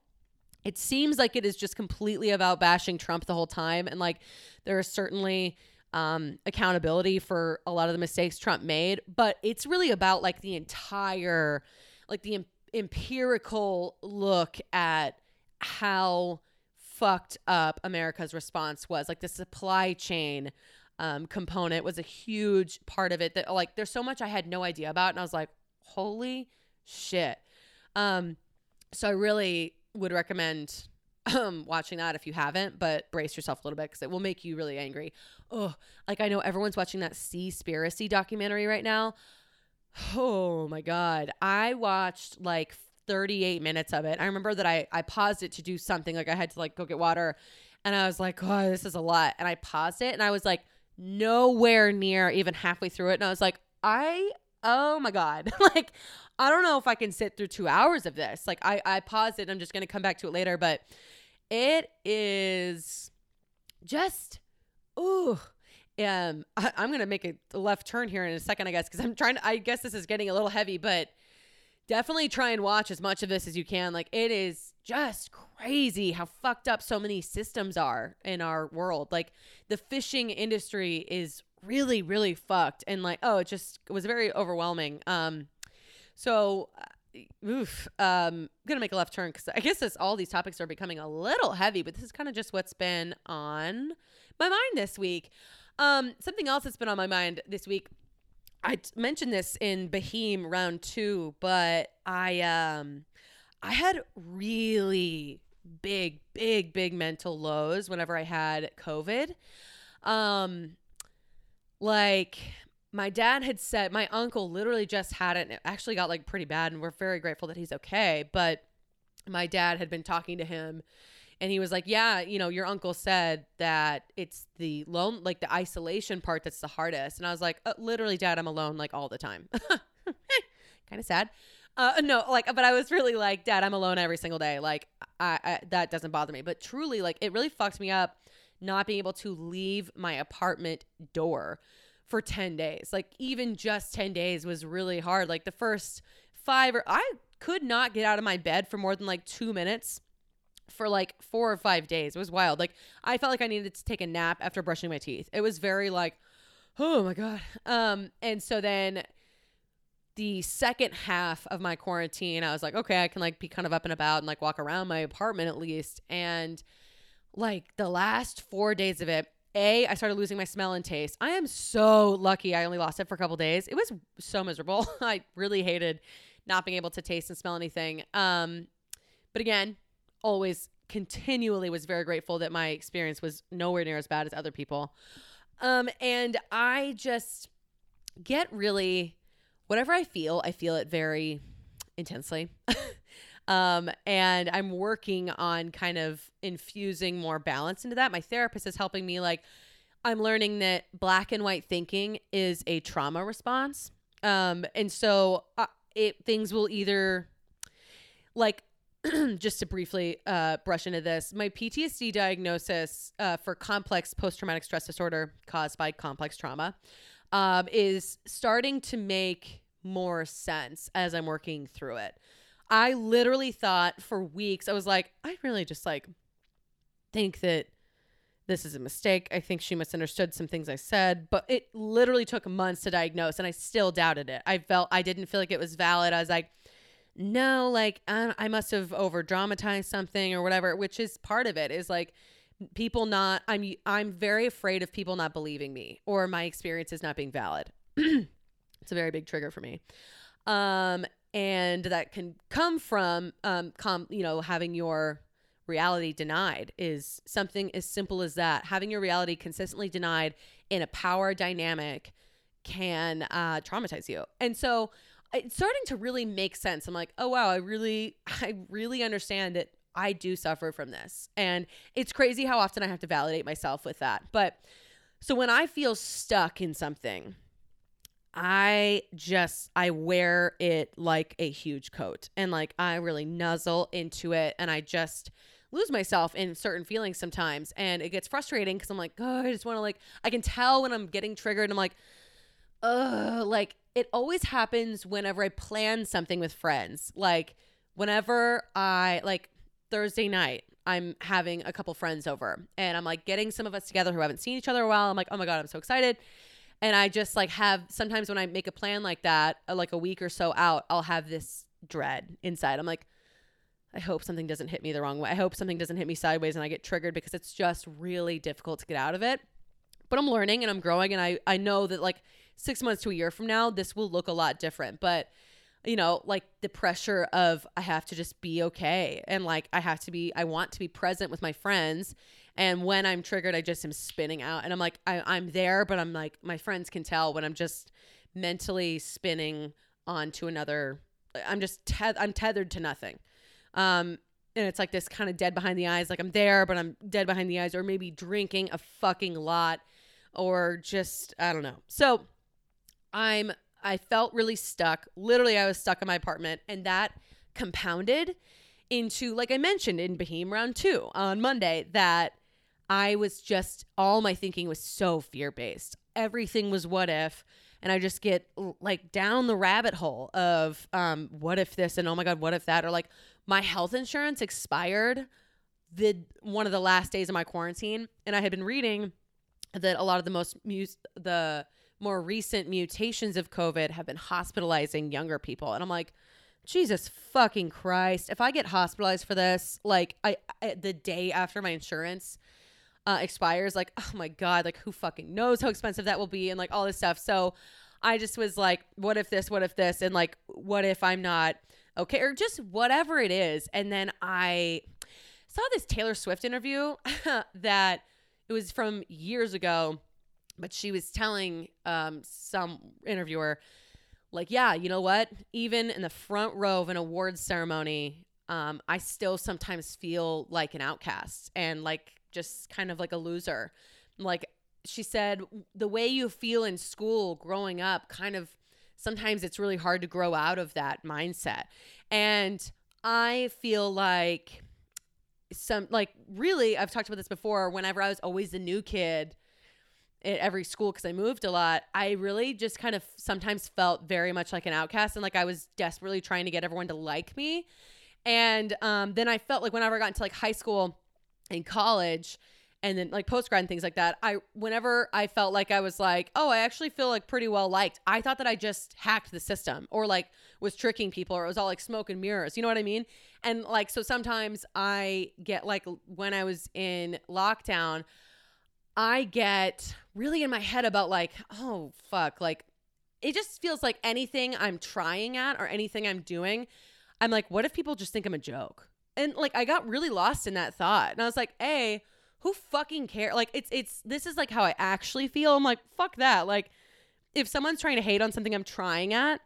It seems like it is just completely about bashing Trump the whole time. And like there is certainly um, accountability for a lot of the mistakes Trump made, but it's really about like the entire, like the em- empirical look at how fucked up America's response was. Like the supply chain um, component was a huge part of it that like there's so much I had no idea about. And I was like, holy shit. Um, so I really would recommend um, watching that if you haven't, but brace yourself a little bit because it will make you really angry. Oh, like I know everyone's watching that Seaspiracy documentary right now. <sighs> Oh my God. I watched like 38 minutes of it. I remember that I, I paused it to do something. Like I had to like go get water. And I was like, oh, this is a lot. And I paused it and I was like, nowhere near even halfway through it. And I was like, I, oh my God. <laughs> like, I don't know if I can sit through two hours of this. Like I, I paused it. I'm just going to come back to it later. But it is just, ooh, um, I, am going to make a left turn here in a second, I guess, because I'm trying to, I guess this is getting a little heavy, but definitely try and watch as much of this as you can. Like it is just crazy how fucked up so many systems are in our world. Like the fishing industry is really really fucked and like oh it just it was very overwhelming. Um so oof um to make a left turn cuz I guess this all these topics are becoming a little heavy, but this is kind of just what's been on my mind this week. Um something else that's been on my mind this week I t- mentioned this in Boheme round two, but I um I had really big, big, big mental lows whenever I had COVID. Um like my dad had said my uncle literally just had it and it actually got like pretty bad and we're very grateful that he's okay. But my dad had been talking to him and he was like yeah you know your uncle said that it's the lone like the isolation part that's the hardest and i was like uh, literally dad i'm alone like all the time. <laughs> Kind of sad. Uh, no like but i was really like dad i'm alone every single day like I, I that doesn't bother me. But truly like it really fucked me up not being able to leave my apartment door for 10 days like even just 10 days was really hard like the first five or i could not get out of my bed for more than like two minutes for like four or five days. It was wild. Like I felt like I needed to take a nap after brushing my teeth. It was very like, oh my god. Um, and so then the second half of my quarantine, I was like, okay, I can like be kind of up and about and like walk around my apartment at least. And like the last four days of it, a, I started losing my smell and taste. I am so lucky I only lost it for a couple days. It was so miserable. <laughs> I really hated not being able to taste and smell anything. Um, but again, always continually was very grateful that my experience was nowhere near as bad as other people. Um, and I just get really, whatever I feel, I feel it very intensely. <laughs> um, and I'm working on kind of infusing more balance into that. My therapist is helping me, like, I'm learning that black and white thinking is a trauma response. Um, and so uh, it things will either like <clears throat> just to briefly uh, brush into this, my PTSD diagnosis uh, for complex post traumatic stress disorder caused by complex trauma um, is starting to make more sense as I'm working through it. I literally thought for weeks, I was like, I really just like think that this is a mistake. I think she misunderstood some things I said, but it literally took months to diagnose and I still doubted it. I felt I didn't feel like it was valid. I was like, no, like I, I must have over dramatized something or whatever, which is part of it is like people not I'm I'm very afraid of people not believing me or my experiences not being valid. <clears throat> it's a very big trigger for me. Um and that can come from um com you know having your reality denied is something as simple as that. Having your reality consistently denied in a power dynamic can uh, traumatize you. And so it's starting to really make sense. I'm like, oh wow, I really, I really understand that I do suffer from this. And it's crazy how often I have to validate myself with that. But so when I feel stuck in something, I just I wear it like a huge coat and like I really nuzzle into it and I just lose myself in certain feelings sometimes and it gets frustrating because I'm like, oh, I just want to like I can tell when I'm getting triggered. I'm like, uh, like it always happens whenever I plan something with friends. Like whenever I like Thursday night, I'm having a couple friends over and I'm like getting some of us together who haven't seen each other a while. I'm like, oh my God, I'm so excited. And I just like have sometimes when I make a plan like that, uh, like a week or so out, I'll have this dread inside. I'm like, I hope something doesn't hit me the wrong way. I hope something doesn't hit me sideways and I get triggered because it's just really difficult to get out of it. But I'm learning and I'm growing and I I know that like 6 months to a year from now this will look a lot different. But you know, like the pressure of I have to just be okay and like I have to be I want to be present with my friends and when I'm triggered, I just am spinning out. And I'm like, I, I'm there, but I'm like, my friends can tell when I'm just mentally spinning onto another. I'm just, teth- I'm tethered to nothing. Um, and it's like this kind of dead behind the eyes. Like I'm there, but I'm dead behind the eyes, or maybe drinking a fucking lot, or just, I don't know. So I'm, I felt really stuck. Literally, I was stuck in my apartment, and that compounded into, like I mentioned in Boheme round two on Monday, that I was just, all my thinking was so fear based. Everything was what if. And I just get like down the rabbit hole of um, what if this and oh my God, what if that? Or like my health insurance expired the one of the last days of my quarantine. And I had been reading that a lot of the most the more recent mutations of COVID have been hospitalizing younger people. And I'm like, Jesus fucking Christ. If I get hospitalized for this, like I, I the day after my insurance uh, expires, like, oh my God, like who fucking knows how expensive that will be and like all this stuff. So I just was like, what if this, what if this? And like, what if I'm not okay? Or just whatever it is. And then I saw this Taylor Swift interview <laughs> that it was from years ago, but she was telling um, some interviewer, like, yeah, you know what? Even in the front row of an awards ceremony, um, I still sometimes feel like an outcast and like just kind of like a loser. Like she said, the way you feel in school growing up, kind of sometimes it's really hard to grow out of that mindset. And I feel like some, like, really, I've talked about this before. Whenever I was always the new kid, at every school because I moved a lot, I really just kind of sometimes felt very much like an outcast and like I was desperately trying to get everyone to like me. And um, then I felt like whenever I got into like high school, in college and then like post grad and things like that i whenever i felt like i was like oh i actually feel like pretty well liked i thought that i just hacked the system or like was tricking people or it was all like smoke and mirrors you know what i mean? And like so sometimes i get like when i was in lockdown i get really in my head about like oh fuck like it just feels like anything i'm trying at or anything i'm doing i'm like what if people just think i'm a joke and like I got really lost in that thought. And I was like, "Hey, who fucking care? Like it's it's this is like how I actually feel. I'm like, fuck that. Like if someone's trying to hate on something I'm trying at,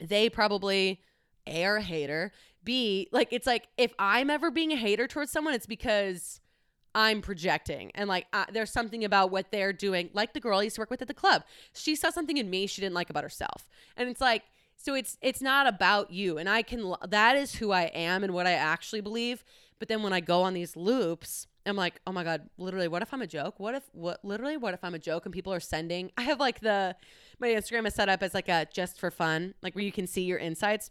they probably A are a hater. B, like it's like if I'm ever being a hater towards someone, it's because I'm projecting. And like there's something about what they're doing. Like the girl I used to work with at the club. She saw something in me she didn't like about herself. And it's like so it's it's not about you and I can that is who I am and what I actually believe. But then when I go on these loops, I'm like, "Oh my god, literally what if I'm a joke? What if what literally what if I'm a joke and people are sending <laughs> I have like the my Instagram is set up as like a just for fun, like where you can see your insights.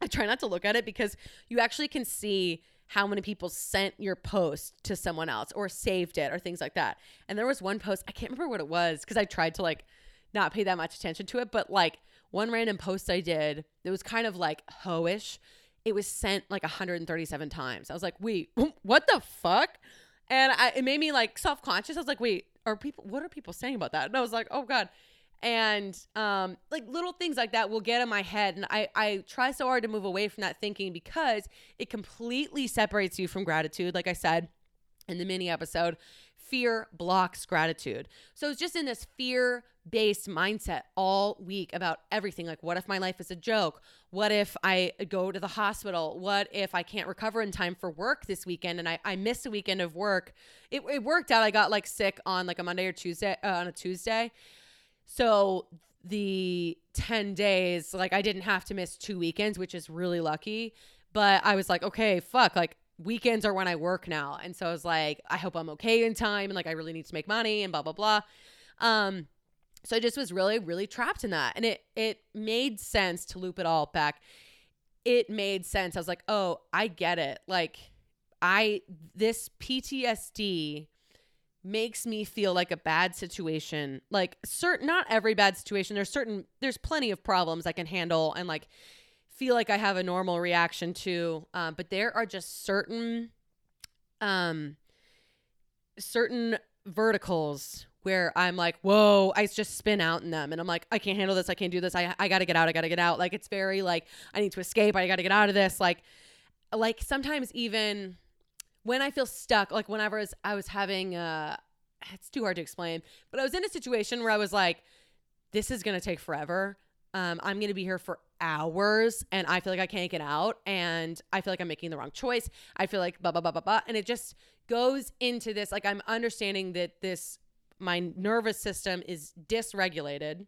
I try not to look at it because you actually can see how many people sent your post to someone else or saved it or things like that. And there was one post, I can't remember what it was because I tried to like not pay that much attention to it, but like one random post I did that was kind of like hoish. It was sent like 137 times. I was like, wait, <laughs> what the fuck? And I, it made me like self conscious. I was like, wait, are people, what are people saying about that? And I was like, oh God. And um, like little things like that will get in my head. And I, I try so hard to move away from that thinking because it completely separates you from gratitude. Like I said in the mini episode, fear blocks gratitude. So it's just in this fear based mindset all week about everything. Like, what if my life is a joke? What if I go to the hospital? What if I can't recover in time for work this weekend and I, I miss a weekend of work? It, it worked out. I got like sick on like a Monday or Tuesday, uh, on a Tuesday. So the 10 days, like I didn't have to miss two weekends, which is really lucky. But I was like, okay, fuck, like weekends are when I work now. And so I was like, I hope I'm okay in time and like I really need to make money and blah blah blah. Um so I just was really really trapped in that. And it it made sense to loop it all back. It made sense. I was like, "Oh, I get it." Like I this PTSD makes me feel like a bad situation. Like certain not every bad situation. There's certain there's plenty of problems I can handle and like feel like I have a normal reaction to. Um, but there are just certain um certain verticals where I'm like, whoa, I just spin out in them. And I'm like, I can't handle this. I can't do this. I, I got to get out. I got to get out. Like, it's very like, I need to escape. I got to get out of this. Like, like sometimes even when I feel stuck, like whenever I was, I was having, uh, it's too hard to explain, but I was in a situation where I was like, this is going to take forever. Um, I'm going to be here for hours and I feel like I can't get out and I feel like I'm making the wrong choice. I feel like blah, blah, blah, blah, blah. And it just goes into this, like, I'm understanding that this, my nervous system is dysregulated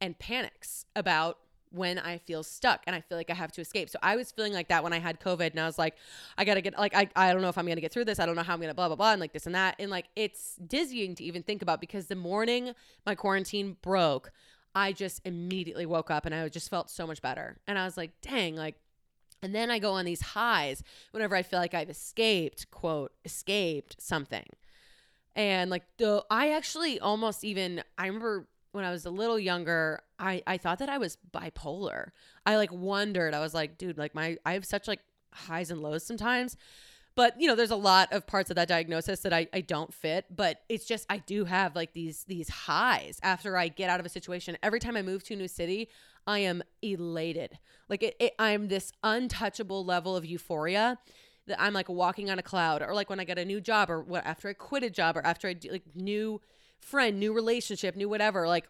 and panics about when I feel stuck and I feel like I have to escape. So I was feeling like that when I had COVID and I was like, I gotta get like I, I don't know if I'm gonna get through this. I don't know how I'm gonna blah blah blah and like this and that. And like it's dizzying to even think about because the morning my quarantine broke, I just immediately woke up and I just felt so much better. And I was like, dang, like and then I go on these highs whenever I feel like I've escaped, quote, escaped something. And like the I actually almost even I remember when I was a little younger, I I thought that I was bipolar. I like wondered. I was like, dude, like my I have such like highs and lows sometimes. But you know, there's a lot of parts of that diagnosis that I, I don't fit. But it's just I do have like these these highs after I get out of a situation. Every time I move to a new city, I am elated. Like it, it I'm this untouchable level of euphoria that I'm like walking on a cloud, or like when I get a new job, or what after I quit a job, or after I do like new friend, new relationship, new whatever. Like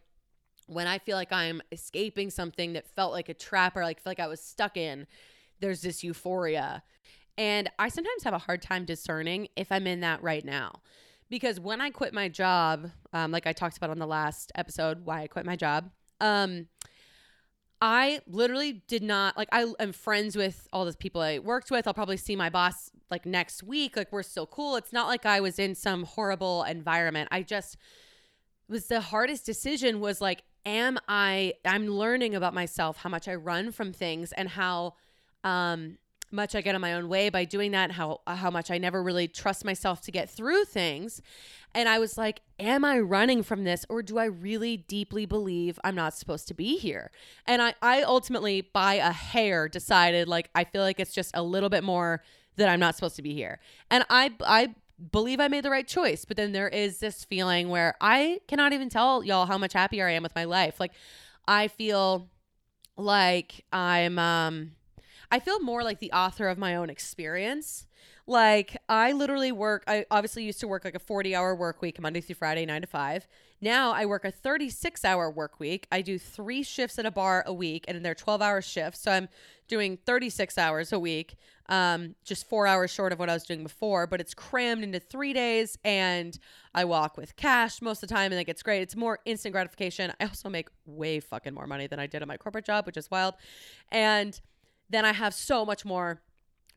when I feel like I'm escaping something that felt like a trap or like feel like I was stuck in, there's this euphoria. And I sometimes have a hard time discerning if I'm in that right now. Because when I quit my job, um, like I talked about on the last episode, why I quit my job, um, I literally did not like I am friends with all the people I worked with. I'll probably see my boss like next week. Like we're still cool. It's not like I was in some horrible environment. I just was the hardest decision was like am I I'm learning about myself, how much I run from things and how um much I get in my own way by doing that, how how much I never really trust myself to get through things. And I was like, am I running from this or do I really deeply believe I'm not supposed to be here? And I I ultimately by a hair decided like I feel like it's just a little bit more that I'm not supposed to be here. And I I believe I made the right choice. But then there is this feeling where I cannot even tell y'all how much happier I am with my life. Like I feel like I'm um I feel more like the author of my own experience. Like I literally work I obviously used to work like a 40-hour work week Monday through Friday 9 to 5. Now I work a 36-hour work week. I do 3 shifts at a bar a week and they're 12-hour shifts. So I'm doing 36 hours a week um, just four hours short of what I was doing before, but it's crammed into three days. And I walk with cash most of the time, and like it's great. It's more instant gratification. I also make way fucking more money than I did at my corporate job, which is wild. And then I have so much more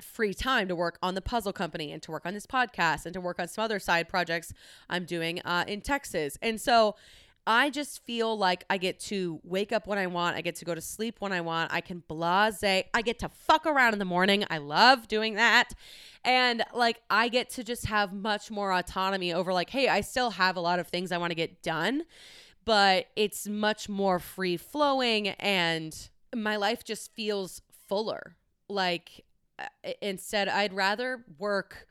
free time to work on the puzzle company and to work on this podcast and to work on some other side projects I'm doing uh, in Texas. And so I just feel like I get to wake up when I want. I get to go to sleep when I want. I can blase. I get to fuck around in the morning. I love doing that. And like I get to just have much more autonomy over like, hey, I still have a lot of things I want to get done, but it's much more free flowing and my life just feels fuller. Like uh, instead I'd rather work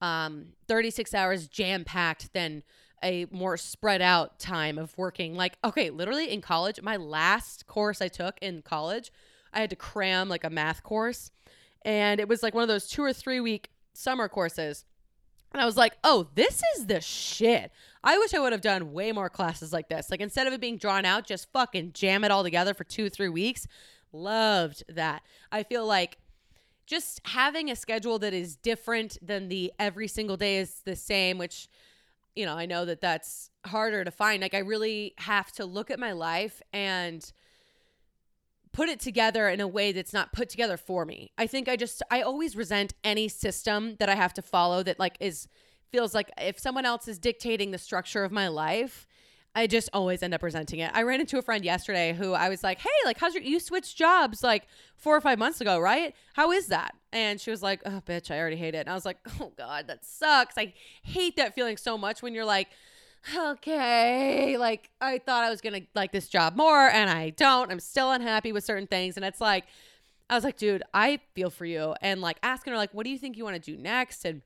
um 36 hours jam packed than a more spread out time of working. Like, okay, literally in college, my last course I took in college, I had to cram like a math course. And it was like one of those two or three week summer courses. And I was like, oh, this is the shit. I wish I would have done way more classes like this. Like instead of it being drawn out, just fucking jam it all together for two, three weeks. Loved that. I feel like just having a schedule that is different than the every single day is the same, which, you know, I know that that's harder to find. Like I really have to look at my life and put it together in a way that's not put together for me. I think I just I always resent any system that I have to follow that like is feels like if someone else is dictating the structure of my life, I just always end up resenting it. I ran into a friend yesterday who I was like, "Hey, like how's your you switched jobs like 4 or 5 months ago, right? How is that?" And she was like, "Oh, bitch, I already hate it." And I was like, "Oh god, that sucks. I hate that feeling so much when you're like, okay, like I thought I was to like this job more and I don't. I'm still unhappy with certain things and it's like I was like, dude, I feel for you and like asking her like, what do you think you want to do next? And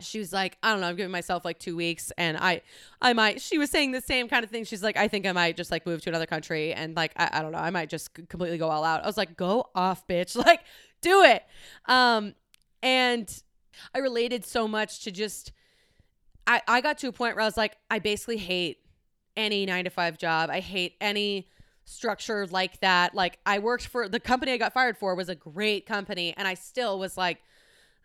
she was like, I don't know, I'm giving myself like two weeks and I I might she was saying the same kind of thing. She's like, I think I might just like move to another country and like I, I don't know, I might just completely go all out. I was like, go off, bitch. <laughs> Like, do it. Um and I related so much to just I, I got to a point where I was like, I basically hate any nine to five job. I hate any structure like that. Like I worked for the company I got fired for was a great company, and I still was like,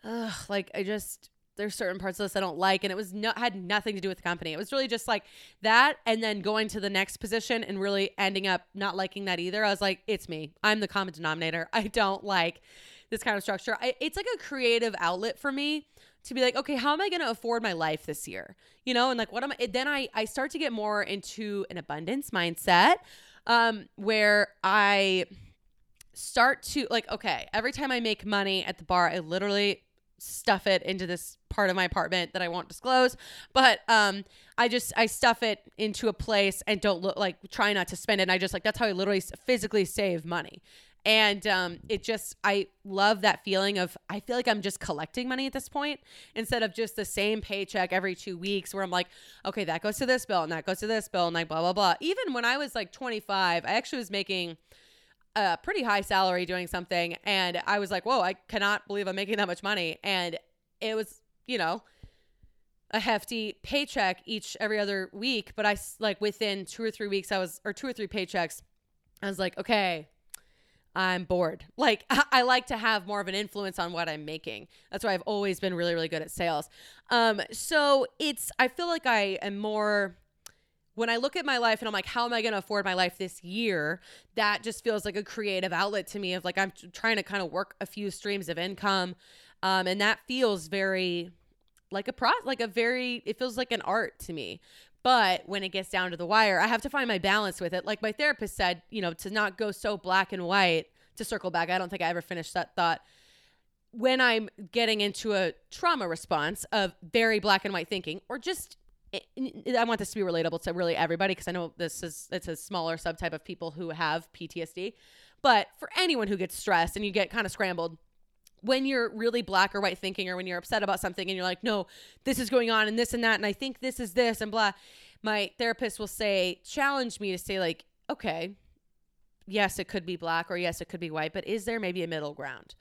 ugh, like I just there's certain parts of this I don't like, and it was no had nothing to do with the company. It was really just like that, and then going to the next position and really ending up not liking that either. I was like, it's me. I'm the common denominator. <laughs> I don't like this kind of structure. I, it's like a creative outlet for me to be like, okay, how am I going to afford my life this year? You know, and like, what am I? Then I I start to get more into an abundance mindset, um, where I start to like, okay, every time I make money at the bar, I literally stuff it into this part of my apartment that I won't disclose, but um I just I stuff it into a place and don't look like try not to spend it. And I just like that's how I literally physically save money and um, it just i love that feeling of i feel like i'm just collecting money at this point instead of just the same paycheck every two weeks where i'm like okay that goes to this bill and that goes to this bill and like blah blah blah even when i was like 25 i actually was making a pretty high salary doing something and i was like whoa i cannot believe i'm making that much money and it was you know a hefty paycheck each every other week but i like within two or three weeks i was or two or three paychecks i was like okay I'm bored. Like <laughs> I like to have more of an influence on what I'm making. That's why I've always been really really good at sales. Um so it's I feel like I am more when I look at my life and I'm like how am I going to afford my life this year? That just feels like a creative outlet to me of like I'm trying to kind of work a few streams of income. Um and that feels very like a pro like a very it feels like an art to me but when it gets down to the wire, I have to find my balance with it. Like my therapist said, you know, to not go so black and white, to circle back, I don't think I ever finished that thought. When I'm getting into a trauma response of very black and white thinking, or just I want this to be relatable to really everybody because I know this is it's a smaller subtype of people who have PTSD. But for anyone who gets stressed and you get kind of scrambled, when you're really black or white thinking or when you're upset about something and you're like, no, this is going on and this and that, and I think this is this and blah, my therapist will say, challenge me to say, like, okay, yes, it could be black or yes, it could be white, but is there maybe a middle ground?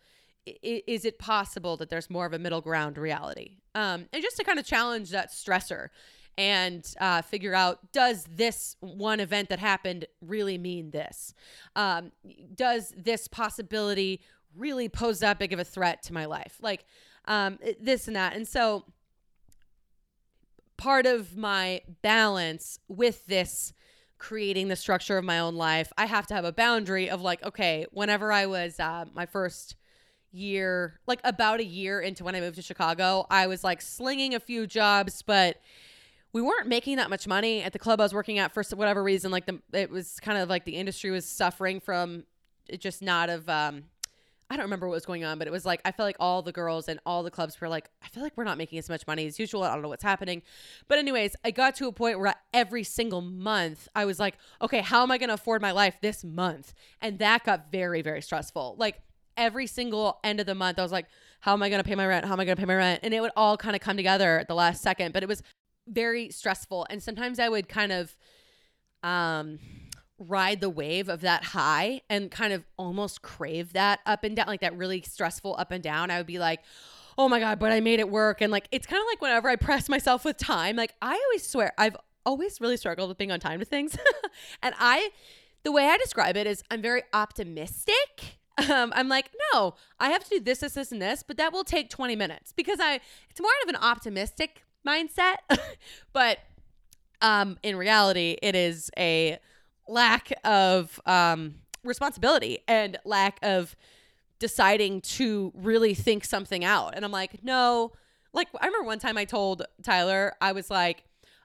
Is it possible that there's more of a middle ground reality? Um, and just to kind of challenge that stressor and uh, figure out does this one event that happened really mean this? Um, does this possibility really pose that big of a threat to my life. Like um, this and that. And so part of my balance with this creating the structure of my own life, I have to have a boundary of like, okay, whenever I was uh, my first year, like about a year into when I moved to Chicago, I was like slinging a few jobs, but we weren't making that much money at the club I was working at for whatever reason. Like the, it was kind of like the industry was suffering from it just not of um, I don't remember what was going on, but it was like I feel like all the girls and all the clubs were like, I feel like we're not making as much money as usual. I don't know what's happening. But anyways, I got to a point where every single month I was like, okay, how am I going to afford my life this month? And that got very, very stressful. Like every single end of the month, I was like, how am I going to pay my rent? How am I going to pay my rent? And it would all kind of come together at the last second, but it was very stressful. And sometimes I would kind of, um, ride the wave of that high and kind of almost crave that up and down, like that really stressful up and down, I would be like, oh my God, but I made it work. And like, it's kind of like whenever I press myself with time, like, I always swear, I've always really struggled with being on time to things. <laughs> and I, the way I describe it is I'm very optimistic. Um, I'm like, no, I have to do this, this, this, and this, but that will take 20 minutes because I, it's more of an optimistic mindset. <laughs> but um, in reality, it is a lack of um, responsibility and lack of deciding to really think something out. And I'm like, no. Like, I remember one time I told Tyler, I was like,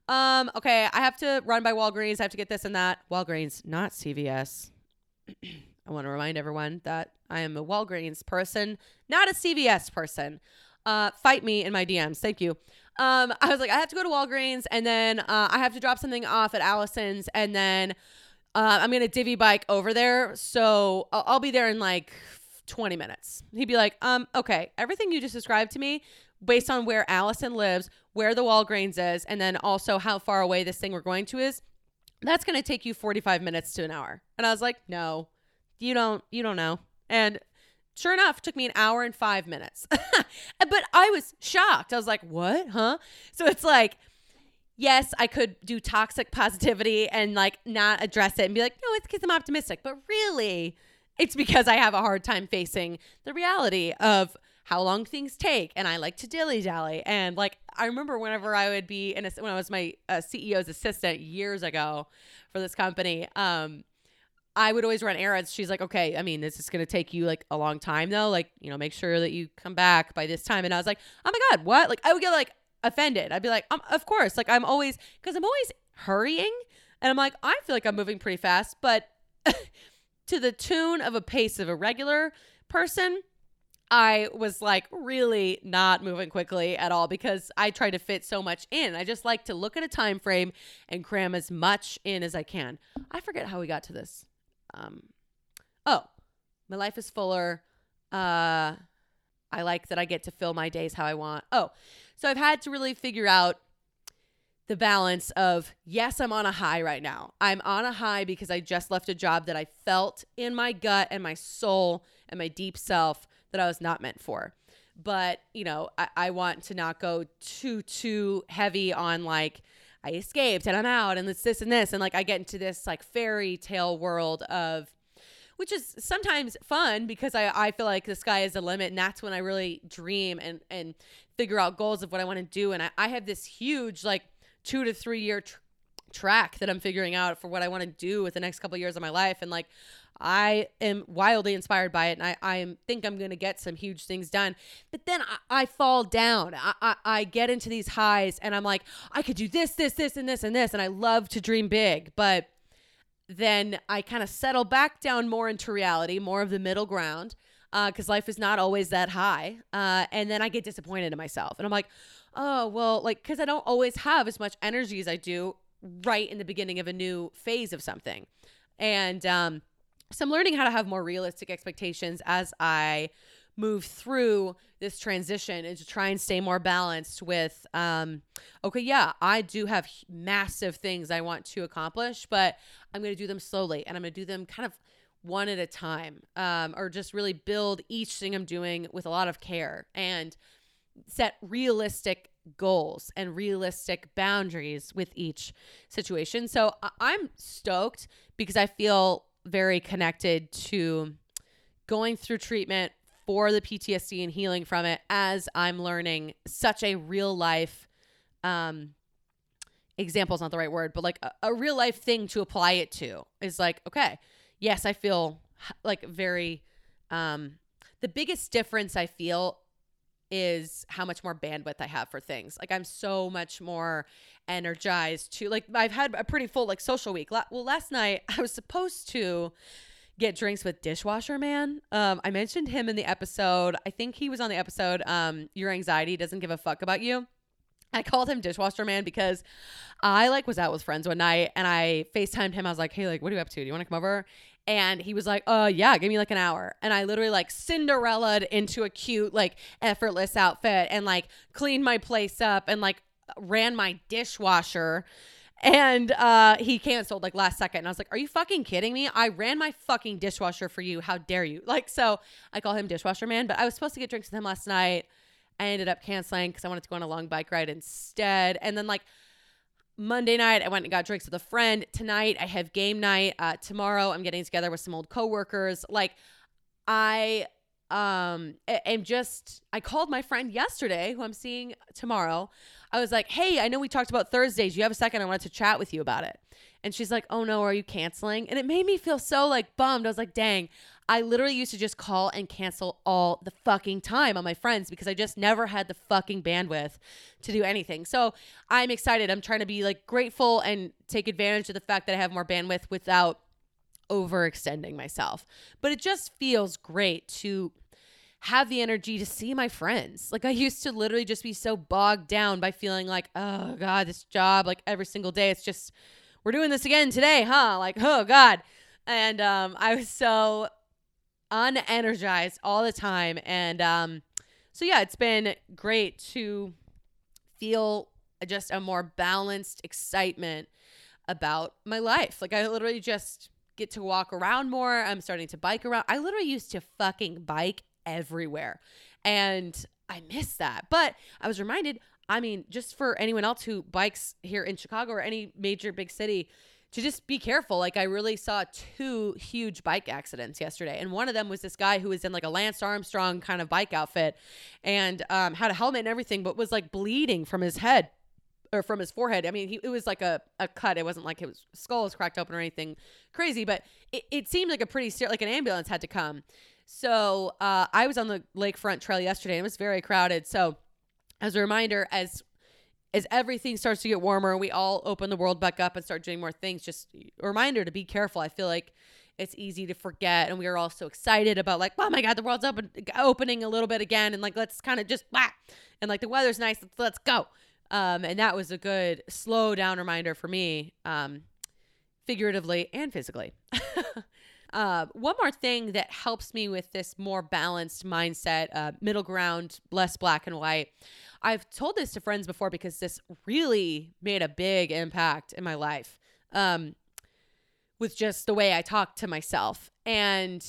um, okay, I have to run by Walgreens. I have to get this and that. Walgreens, not CVS. <clears throat> I want to remind everyone that I am a Walgreens person, not a CVS person. Uh, fight me in my DMs. Thank you. Um, I was like, I have to go to Walgreens and then uh, I have to drop something off at Allison's and then uh, I'm to divvy bike over there. So I'll, I'll be there in like 20 minutes. He'd be like, um, okay, everything you just described to me based on where Allison lives, where the Walgreens is, and then also how far away this thing we're going to is, that's to take you 45 minutes to an hour. And I was like, no, you don't, you don't know. And sure enough, took me an hour and five minutes. <laughs> but I was shocked. I was like, what? Huh? So it's like, yes, I could do toxic <laughs> positivity and like not address it and be like, no, it's because I'm optimistic. But really, it's because I have a hard time facing the reality of how long things take and I like to dilly dally. And like, I remember whenever I would be in a, when I was my uh, CEO's assistant years ago for this company, um, I would always run errands. She's like, okay, I mean, this is going to take you like a long time though. Like, you know, make sure that you come back by this time. And I was like, oh my God, what? Like, I would get like offended. I'd be like, um, of course. Like, I'm always, because I'm always hurrying. And I'm like, I feel like I'm moving pretty fast, but <laughs> to the tune of a pace of a regular person, I was like really not moving quickly at all because I try to fit so much in. I just like to look at a time frame and cram as much in as I can. I forget how we got to this. Um, oh, my life is fuller. Uh, I like that I get to fill my days how I want. Oh, so I've had to really figure out the balance of yes, I'm on a high right now. I'm on a high because I just left a job that I felt in my gut and my soul and my deep self that I was not meant for. But, you know, I, I want to not go too, too heavy on like, I escaped and I'm out and it's this and this. And like, I get into this like fairy tale world of, which is sometimes fun because I, I feel like the sky is the limit and that's when I really dream and, and figure out goals of what I want to do. And I, I have this huge, like, two to three year tr- track that I'm figuring out for what I want to do with the next couple of years of my life. And like, I am wildly inspired by it, and I, I think I'm going to get some huge things done. But then I, I fall down. I, I, I, get into these highs, and I'm like, I could do this, this, this, and this, and this. And I love to dream big. But then I kind of settle back down more into reality, more of the middle ground, because uh, life is not always that high. Uh, and then I get disappointed in myself. And I'm like, oh, well, like, because I don't always have as much energy as I do right in the beginning of a new phase of something. And um, so I'm learning how to have more realistic expectations as I move through this transition and to try and stay more balanced with um okay yeah i do have massive things i want to accomplish but i'm going to do them slowly and i'm going to do them kind of one at a time um, or just really build each thing i'm doing with a lot of care and set realistic goals and realistic boundaries with each situation. So I'm stoked because I feel very connected to going through treatment for the PTSD and healing from it as I'm learning such a real life um example is not the right word, but like a, a real life thing to apply it to is like, okay, yes, I feel like very um the biggest difference I feel is how much more bandwidth I have for things. Like I'm so much more energized to like I've had a pretty full like social week. Well, last night <laughs> I was supposed to get drinks with dishwasher man. Um I mentioned him in the episode. I think he was on the episode um your anxiety doesn't give a fuck about you. I called him dishwasher man because I like was out with friends one night and I FaceTimed him. I was like, "Hey, like what are you up to? Do you want to come over?" And he was like, uh, yeah, give me like an hour. And I literally like Cinderellaed into a cute, like effortless outfit and like cleaned my place up and like ran my dishwasher. And uh, he canceled like last second. And I was like, Are you fucking kidding me? I ran my fucking dishwasher for you. How dare you? Like, so I call him dishwasher man, but I was supposed to get drinks with him last night. I ended up canceling because I wanted to go on a long bike ride instead. And then like Monday night, I went and got drinks with a friend. Tonight, I have game night. Uh, tomorrow, I'm getting together with some old coworkers. Like, I um am just I called my friend yesterday who I'm seeing tomorrow. I was like, "Hey, I know we talked about Thursdays. You have a second? I wanted to chat with you about it." And she's like, "Oh no, are you canceling?" And it made me feel so like bummed. I was like, "Dang, I literally used to just call and cancel all the fucking time on my friends because I just never had the fucking bandwidth to do anything. So I'm excited. I'm trying to be like grateful and take advantage of the fact that I have more bandwidth without overextending myself. But it just feels great to have the energy to see my friends. Like I used to literally just be so bogged down by feeling like, oh God, this job, like every single day, it's just, we're doing this again today, huh? Like, oh God. And um, I was so unenergized all the time. And um, so, yeah, it's been great to feel just a more balanced excitement about my life. Like, I literally just get to walk around more. I'm starting to bike around. I literally used to fucking bike everywhere. And I miss that. But I was reminded, I mean, just for anyone else who bikes here in Chicago or any major big city, to just be careful. Like I really saw two huge bike accidents yesterday, and one of them was this guy who was in like a Lance Armstrong kind of bike outfit, and um, had a helmet and everything, but was like bleeding from his head or from his forehead. I mean, he, it was like a, a cut. It wasn't like his skull was cracked open or anything crazy, but it, it seemed like a pretty ser- like an ambulance had to come. So uh, I was on the lakefront trail yesterday, and it was very crowded. So as a reminder, as as everything starts to get warmer and we all open the world back up and start doing more things, just a reminder to be careful. I feel like it's easy to forget and we are all so excited about like, oh my God, the world's open, opening a little bit again. And like, let's kind of just, blah. and like the weather's nice. Let's, let's go. Um, and that was a good slow down reminder for me, um, figuratively and physically. <laughs> uh, one more thing that helps me with this more balanced mindset, uh, middle ground, less black and white. I've told this to friends before because this really made a big impact in my life um, with just the way I talk to myself. And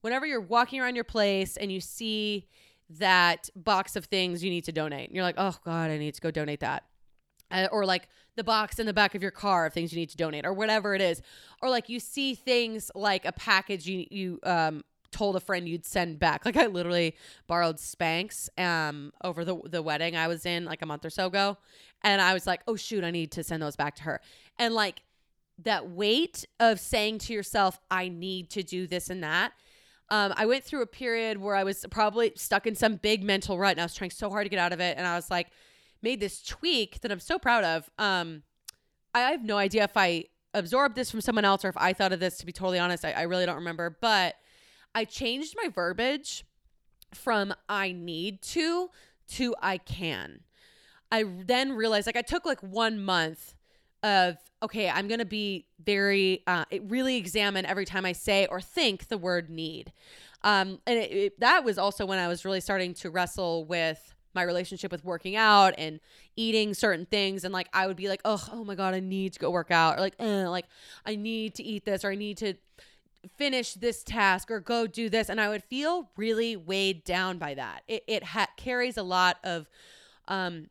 whenever you're walking around your place and you see that box of things you need to donate, you're like, oh God, I need to go donate that. Uh, or like the box in the back of your car of things you need to donate or whatever it is or like you see things like a package you you um told a friend you'd send back. <laughs> Like I literally borrowed Spanx um over the the wedding I was in like a month or so ago and I was like, "Oh shoot, I need to send those back to her." And like that weight of saying to yourself, "I need to do this and that." Um, I went through a period where I was probably stuck in some big mental rut and I was trying so hard to get out of it and I was like made this tweak that I'm so proud of. Um I have no idea if I absorbed this from someone else or if I thought of this to be totally honest. I, I really don't remember, but I changed my verbiage from I need to to I can. I then realized like I took like one month of okay, I'm gonna be very uh, really examine every time I say or think the word need. Um, and it, it, that was also when I was really starting to wrestle with my relationship with working out and eating certain things and like I would be like oh oh my god I need to go work out or like eh, like I need to eat this or I need to finish this task or go do this and i would feel really weighed down by that. It, it ha- carries a lot of um,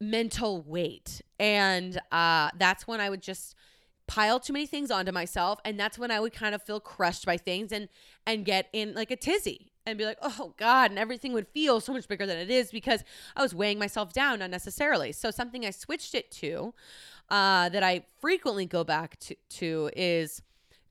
mental weight and uh, that's when i would just pile too many things onto myself and that's when i would kind of feel crushed by things and and get in like a tizzy and be like oh god and everything would feel so much bigger than it is because i was weighing myself down unnecessarily. So something i switched it to uh, that i frequently go back to, to is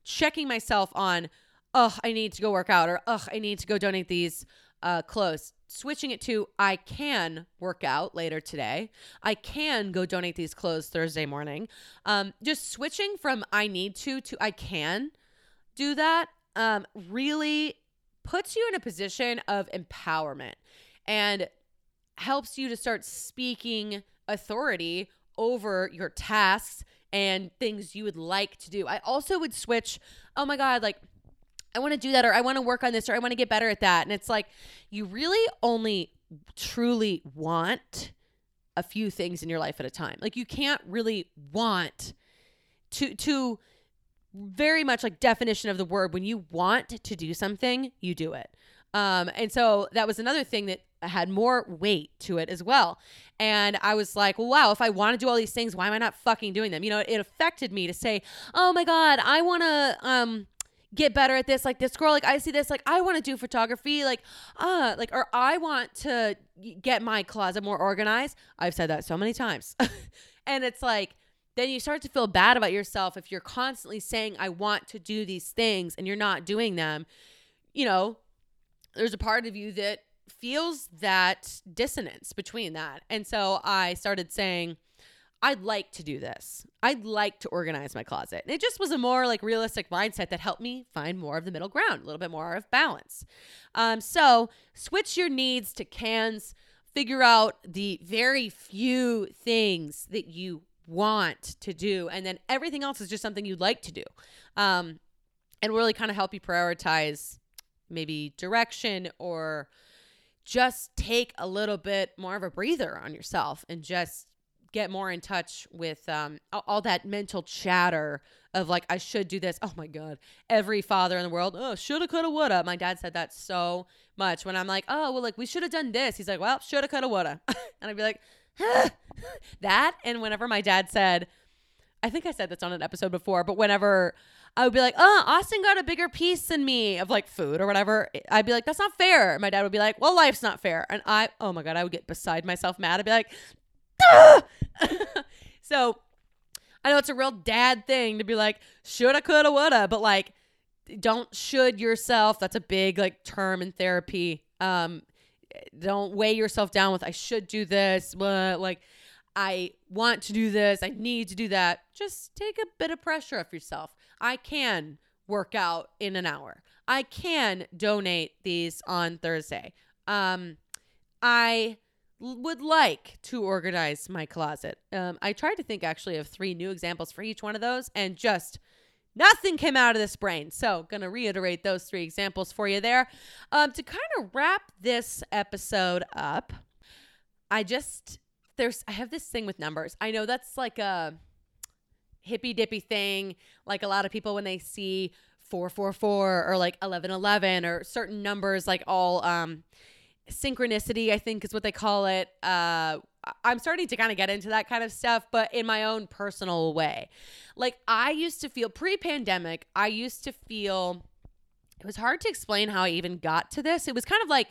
checking myself on, oh, I need to go work out or oh, I need to go donate these uh, clothes. Switching it to I can work out later today. I can go donate these clothes Thursday morning. Um, just switching from I need to to I can do that um, really puts you in a position of empowerment and helps you to start speaking authority over your tasks and things you would like to do. I also would switch, oh my God, like, I want to do that, or I want to work on this, or I want to get better at that. And it's like, you really only truly want a few things in your life at a time. Like, you can't really want to, to, very much like definition of the word when you want to do something you do it Um, and so that was another thing that had more weight to it as well. And I was like, wow, if I want to do all these things, why am I not fucking doing them? You know, it affected me to say, oh my God, I want to, um, get better at this like this girl like i see this like i want to do photography like uh like or i want to get my closet more organized i've said that so many times <laughs> and it's like then you start to feel bad about yourself if you're constantly saying i want to do these things and you're not doing them you know there's a part of you that feels that dissonance between that. And so I started saying, I'd like to do this. I'd like to organize my closet. And it just was a more like realistic mindset that helped me find more of the middle ground, a little bit more of balance. Um, so switch your needs to cans, figure out the very few things that you want to do, and then everything else is just something you'd like to do. Um, and really kind of help you prioritize maybe direction or just take a little bit more of a breather on yourself and just get more in touch with um, all, all, that mental chatter of like I should do this. Oh my god, every father in the world, oh shoulda, coulda, woulda. My dad said that so much when I'm like, oh well, like we should have done this. He's like, well, shoulda, coulda, woulda, <laughs> and I'd be like, <laughs> that. And whenever my dad said, I think I said this on an episode before, but whenever I would be like, oh, Austin got a bigger piece than me of like food or whatever. I'd be like, that's not fair. My dad would be like, well, life's not fair. And I, oh my God, I would get beside myself mad. I'd be like, <laughs> so I know it's a real dad thing to be like, shoulda, coulda, woulda, but like, don't should yourself. That's a big like term in therapy. Um, don't weigh yourself down with I should do this. But like, I want to do this. I need to do that. Just take a bit of pressure off yourself. I can work out in an hour. I can donate these on Thursday. Um, I would like to organize my closet. Um, I tried to think actually of three new examples for each one of those, and just nothing came out of this brain. So, gonna reiterate those three examples for you there. Um, to kind of wrap this episode up, I just there's I have this thing with numbers. I know that's like a hippy dippy thing. Like a lot of people when they see 444 or like 1111 or certain numbers, like all um, synchronicity, I think is what they call it. Uh, I'm starting to kind of get into that kind of stuff, but in my own personal way. Like I used to feel pre pandemic, I used to feel it was hard to explain how I even got to this. It was kind of like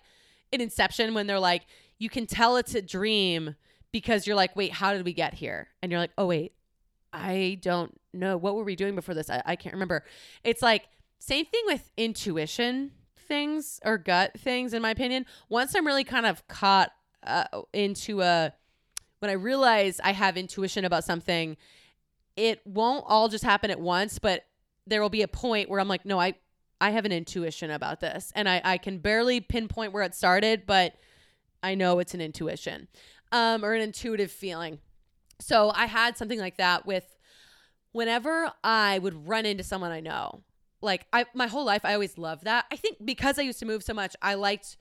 an inception when they're like, you can tell it's a dream because you're like, wait, how did we get here? And you're like, oh, wait, I don't know. What were we doing before this? I, I can't remember. It's like, same thing with intuition things or gut things, in my opinion. Once I'm really kind of caught uh, into a, when I realize I have intuition about something, it won't all just happen at once, but there will be a point where I'm like, no, I, I have an intuition about this. And I, I can barely pinpoint where it started, but I know it's an intuition um, or an intuitive feeling. So I had something like that with whenever I would run into someone I know. Like I my whole life I always loved that. I think because I used to move so much, I liked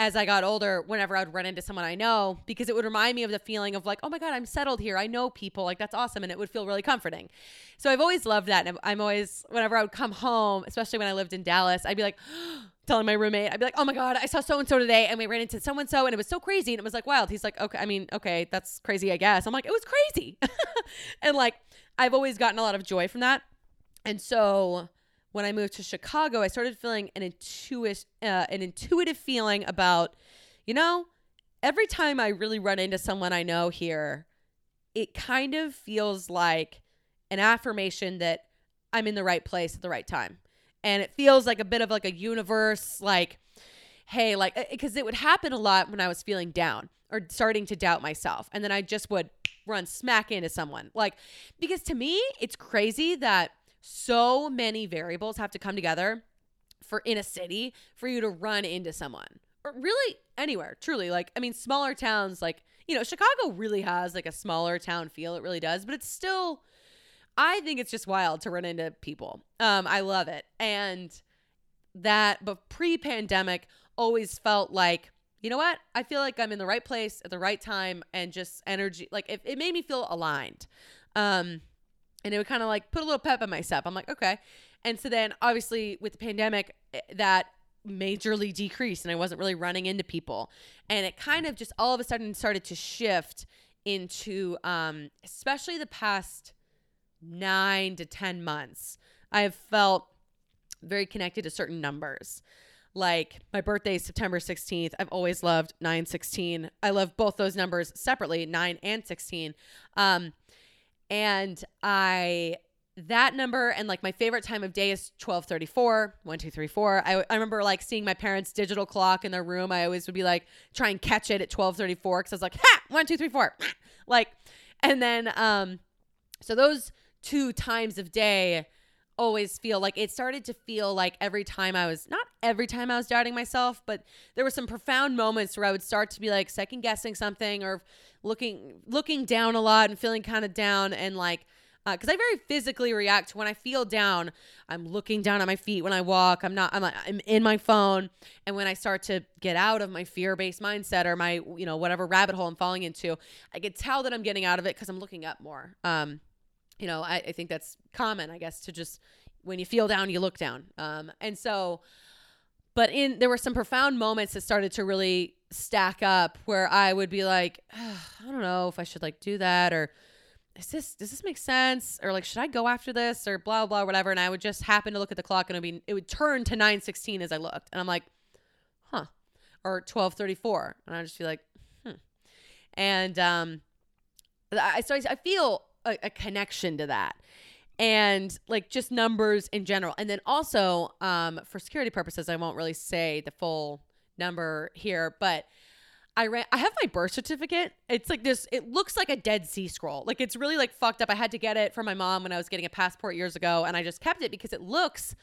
as I got older, whenever I'd run into someone I know, because it would remind me of the feeling of like, oh my God, I'm settled here. I know people. Like, that's awesome. And it would feel really comforting. So I've always loved that. And I'm always, whenever I would come home, especially when I lived in Dallas, I'd be like, telling my roommate, I'd be like, oh my God, I saw so and so today. And we ran into so and so and it was so crazy. And it was like wild. He's like, okay, I mean, okay, that's crazy, I guess. I'm like, it was crazy. <laughs> and like, I've always gotten a lot of joy from that. And so when I moved to Chicago, I started feeling an intuitive, uh, an intuitive feeling about, you know, every time I really run into someone I know here, it kind of feels like an affirmation that I'm in the right place at the right time. And it feels like a bit of like a universe, like, hey, like, because uh, it would happen a lot when I was feeling down or starting to doubt myself. And then I just would run smack into someone. Like, because to me, it's crazy that so many variables have to come together for in a city for you to run into someone or really anywhere truly like i mean smaller towns like you know chicago really has like a smaller town feel it really does but it's still i think it's just wild to run into people um i love it and that but pre-pandemic always felt like you know what i feel like i'm in the right place at the right time and just energy like it, it made me feel aligned um and it would kind of like put a little pep in my step. I'm like, okay. And so then obviously with the pandemic, eh, that majorly decreased and I wasn't really running into people. And it kind of just all of a sudden started to shift into um especially the past 9 to 10 months. I have felt very connected to certain numbers. Like my birthday is September 16th. I've always loved 916. I love both those numbers separately, 9 and 16. Um and I that number and like my favorite time of day is 1234 1234 I, I remember like seeing my parents digital clock in their room i always would be like try and catch it at 1234 because i was like ha 1234 <laughs> like and then um so those two times of day always feel like it started to feel like every time I was not every time I was doubting myself, but there were some profound moments where I would start to be like second guessing something or looking looking down a lot and feeling kind of down and like because uh, I very physically react when I feel down. I'm looking down at my feet when I walk. I'm not. I'm I'm in my phone, and when I start to get out of my fear-based mindset or my you know whatever rabbit hole I'm falling into, I can tell that I'm getting out of it because I'm looking up more. Um, you know, I, I think that's common, I guess, to just when you feel down, you look down. Um, and so, but in there were some profound moments that started to really stack up where I would be like, I don't know if I should like do that or is this does this make sense? Or like should I go after this? Or blah blah whatever. And I would just happen to look at the clock and it would be it would turn to 9:16 as I looked. And I'm like huh. Or 12:34 and I just be like hmm. And um I so I feel a, a connection to that and like just numbers in general and then also um for security purposes I won't really say the full number here but I ran I have my birth certificate. It's like this it looks like a Dead Sea Scroll. Like it's really like fucked up. I had to get it from my mom when I was getting a passport years ago and I just kept it because it looks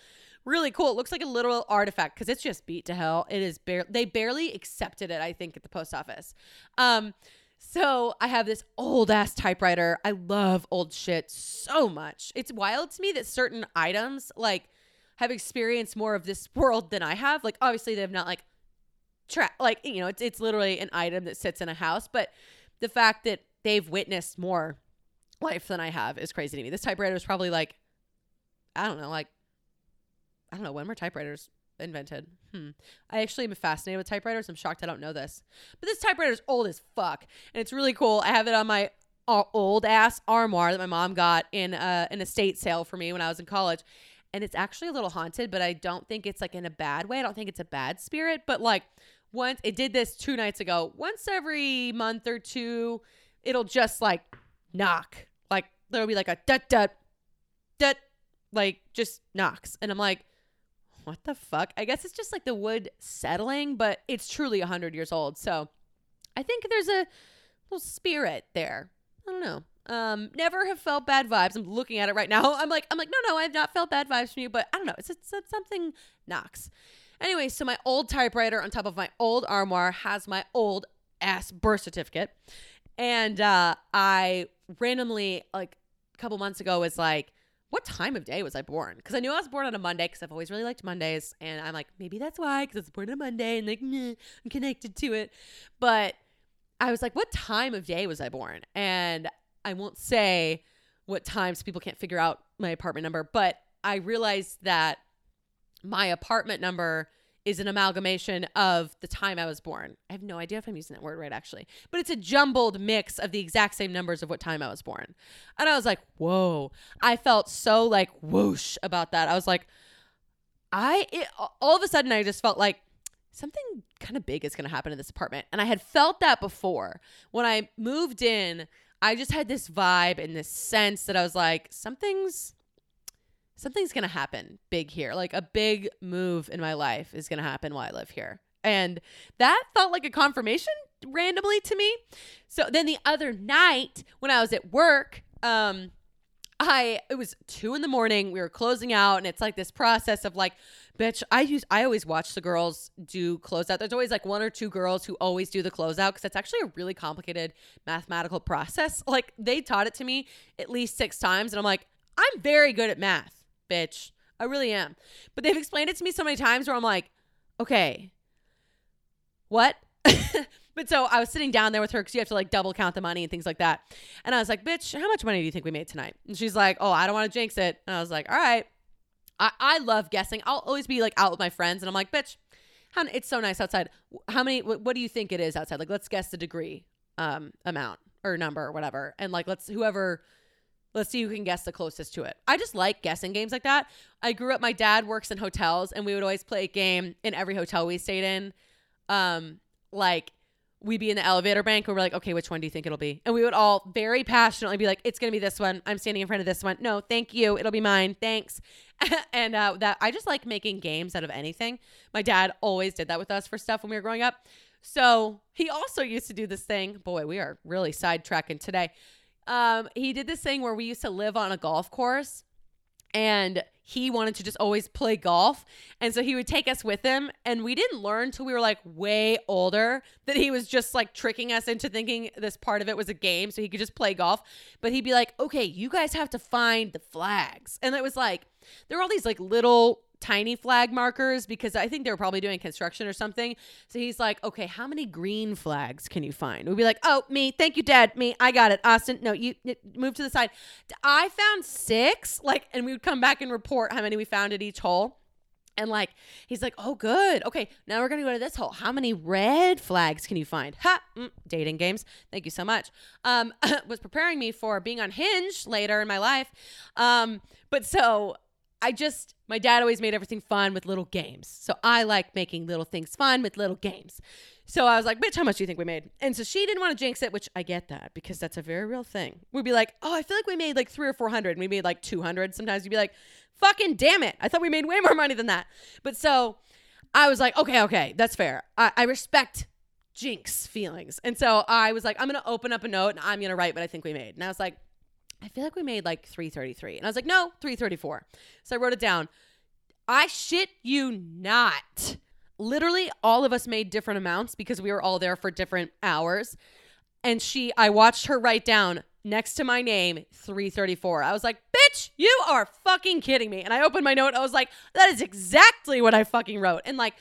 really cool. It looks like a literal artifact because it's just beat to hell. It is bare they barely accepted it, I think, at the post office. Um so I have this old ass typewriter. I love old shit so much. It's wild to me that certain items like have experienced more of this world than I have. Like obviously they've not like tra- like you know it's it's literally an item that sits in a house but the fact that they've witnessed more life than I have is crazy to me. This typewriter is probably like I don't know, like I don't know when were typewriters invented. Hmm. I actually am fascinated with typewriters. I'm shocked I don't know this. But this typewriter is old as fuck, and it's really cool. I have it on my uh, old ass armoire that my mom got in uh, an estate sale for me when I was in college, and it's actually a little haunted. But I don't think it's like in a bad way. I don't think it's a bad spirit, but like once it did this two nights ago. Once every month or two, it'll just like knock. Like there'll be like a dut dut dut like just knocks. And I'm like, what the fuck? I guess it's just like the wood settling, but it's truly 100 years old. So I think there's a little spirit there. I don't know. Um, never have felt bad vibes. I'm looking at it right now. <laughs> I'm like, I'm like, no, no, I've not felt bad vibes from you, but I don't know. It's, it's, it's something knocks. Anyway, so my old typewriter on top of my old armoire has my old ass birth certificate. And uh, I randomly, like a couple months ago, was like, what time of day was I born? Because I knew I was born on a Monday because I've always really liked Mondays. And I'm like, maybe that's why, because I was born on a Monday and like, meh, I'm connected to it. But I was like, what time of day was I born? And I won't say what times people can't figure out my apartment number, but I realized that my apartment number is an amalgamation of the time I was born. I have no idea if I'm using that word right, actually, but it's a jumbled mix of the exact same numbers of what time I was born. And I was like, whoa. I felt so like whoosh about that. I was like, I, it, all of a sudden, I just felt like something kind of big is going to happen in this apartment. And I had felt that before. When I moved in, I just had this vibe and this sense that I was like, something's something's going to happen big here. Like a big move in my life is going to happen while I live here. And that felt like a confirmation randomly to me. So then the other night when I was at work, um, I it was two in the morning. We were closing out, and it's like this process of like, bitch. I use I always watch the girls do closeout. There's always like one or two girls who always do the closeout because it's actually a really complicated mathematical process. <laughs> Like they taught it to me at least six times, and I'm like, I'm very good at math bitch. I really am. But they've explained it to me so many times where I'm like, okay, what? <laughs> but so I was sitting down there with her because you have to like double count the money and things like that. And I was like, bitch, how much money do you think we made tonight? And she's like, oh, I don't want to jinx it. And I was like, all right. I, I love guessing. I'll always be like out with my friends and I'm like, bitch, how, it's so nice outside. How many, what, what do you think it is outside? Like, let's guess the degree um, amount or number or whatever. And like, let's, whoever, let's see who can guess the closest to it. I just like guessing games like that. I grew up, my dad works in hotels and we would always play a game in every hotel we stayed in. Um, like, we'd be in the elevator bank and we're like, okay, which one do you think it'll be? And we would all very passionately be like, it's gonna be this one. I'm standing in front of this one. No, thank you. It'll be mine. Thanks. <laughs> and uh, that I just like making games out of anything. My dad always did that with us for stuff when we were growing up. So he also used to do this thing. Boy, we are really sidetracking today. Um, he did this thing where we used to live on a golf course and he wanted to just always play golf. And so he would take us with him. And we didn't learn till we were like way older that he was just like tricking us into thinking this part of it was a game so he could just play golf. But he'd be like, okay, you guys have to find the flags. And it was like, there were all these like little tiny flag markers because I think they were probably doing construction or something. So he's like, okay, how many green flags can you find? We'd be like, oh, me. Thank you, Dad. Me. I got it. Austin, no, you, move to the side. I found six. Like, and we would come back and report how many we found at each hole. And like, he's like, oh, good. Okay, now we're to go to this hole. How many red flags can you find? Ha! Mm, dating games. Thank you so much. Um, <laughs> was preparing me for being on Hinge later in my life. Um, but so I just, my dad always made everything fun with little games. So I like making little things fun with little games. So I was like, bitch, how much do you think we made? And so she didn't want to jinx it, which I get that because that's a very real thing. We'd be like, oh, I feel like we made like three or 400 and we made like 200. Sometimes you'd be like, fucking damn it. I thought we made way more money than that. But so I was like, okay, okay, that's fair. I, I respect jinx feelings. And so I was like, I'm going to open up a note and I'm going to write what I think we made. And I was like, I feel like we made like 333. And I was like, no, 334. So I wrote it down. I shit you not. Literally, all of us made different amounts because we were all there for different hours. And she, I watched her write down next to my name 334. I was like, bitch, you are fucking kidding me. And I opened my note. I was like, that is exactly what I fucking wrote. And like,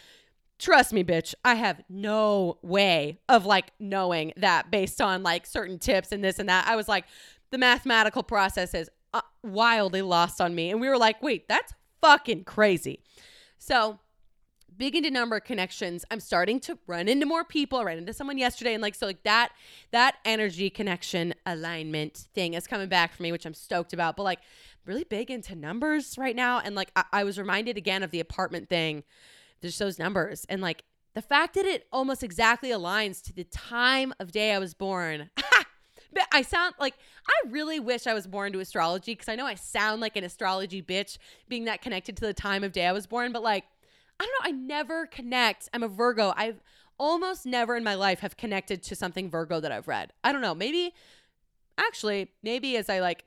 trust me, bitch, I have no way of like knowing that based on like certain tips and this and that. I was like, the mathematical process is uh, wildly lost on me. And we were like, wait, that's fucking crazy. So, big into number connections. I'm starting to run into more people. I ran into someone yesterday and like so like that that energy connection alignment thing is coming back for me, which I'm stoked about. But like really big into numbers right now. And like I, I was reminded again of the apartment thing. There's those numbers. And like the fact that it almost exactly aligns to the time of day I was born. <laughs> But I sound like I really wish I was born to astrology because I know I sound like an astrology bitch being that connected to the time of day I was born, but like I don't know, I never connect. I'm a Virgo. I've almost never in my life have connected to something Virgo that I've read. I don't know, maybe actually, maybe as I like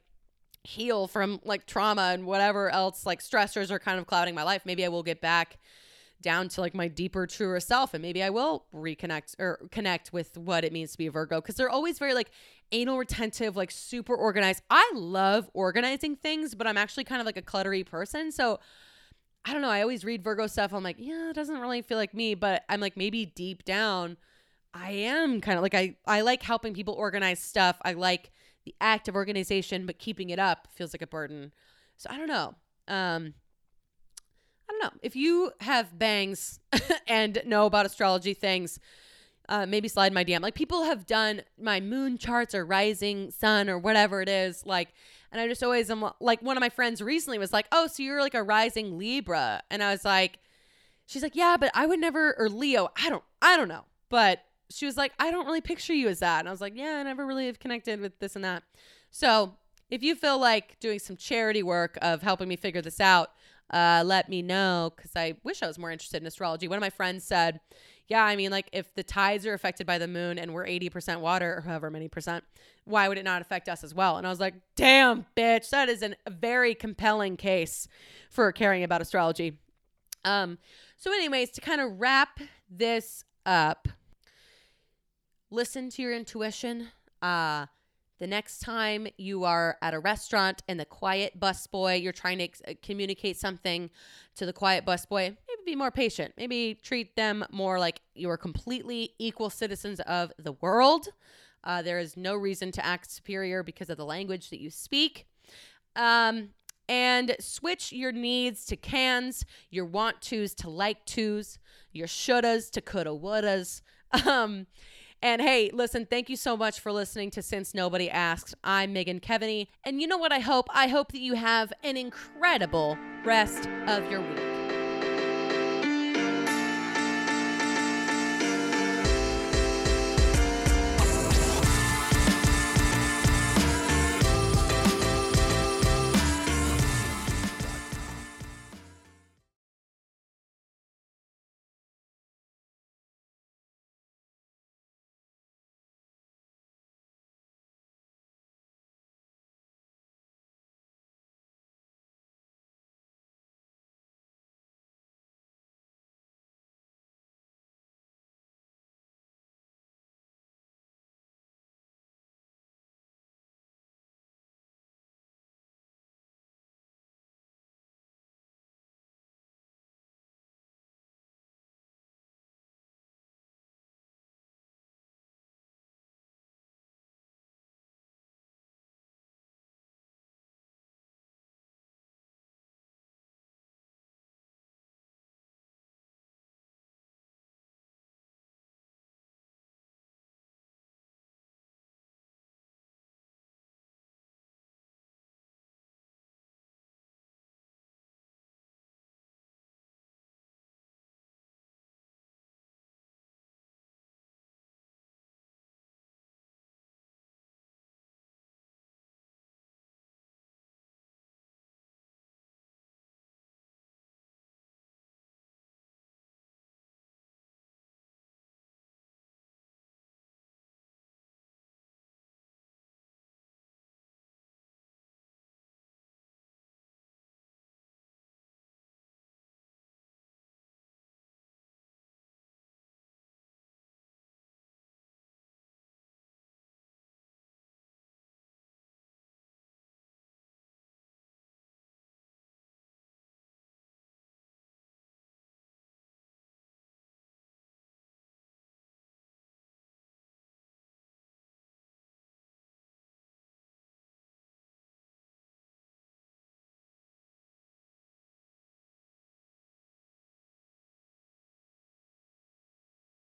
heal from like trauma and whatever else like stressors are kind of clouding my life, maybe I will get back down to like my deeper, truer self. And maybe I will reconnect or connect with what it means to be a Virgo because they're always very like anal retentive, like super organized. I love organizing things, but I'm actually kind of like a cluttery person. So I don't know. I always read Virgo stuff. I'm like, yeah, it doesn't really feel like me, but I'm like, maybe deep down, I am kind of like, I, I like helping people organize stuff. I like the act of organization, but keeping it up feels like a burden. So I don't know. Um, I don't know. If you have bangs <laughs> and know about astrology things, uh, maybe slide my DM. Like people have done my moon charts or rising sun or whatever it is. Like, and I just always am like, one of my friends recently was like, oh, so you're like a rising Libra. And I was like, she's like, yeah, but I would never, or Leo. I don't, I don't know. But she was like, I don't really picture you as that. And I was like, yeah, I never really have connected with this and that. So if you feel like doing some charity work of helping me figure this out, uh, let me know because I wish I was more interested in astrology. One of my friends said, Yeah, I mean, like if the tides are affected by the moon and we're 80% water or however many percent, why would it not affect us as well? And I was like, Damn, bitch, that is a very compelling case for caring about astrology. Um, so, anyways, to kind of wrap this up, listen to your intuition. Uh, the next time you are at a restaurant and the quiet busboy, you're trying to ex- communicate something to the quiet busboy, maybe be more patient. Maybe treat them more like you are completely equal citizens of the world. Uh, there is no reason to act superior because of the language that you speak. Um, and switch your needs to cans, your want tos to like tos, your shouldas to coulda wouldas. <laughs> Um, and hey, listen, thank you so much for listening to Since Nobody Asked. I'm Megan Kevany. And you know what I hope? I hope that you have an incredible rest of your week.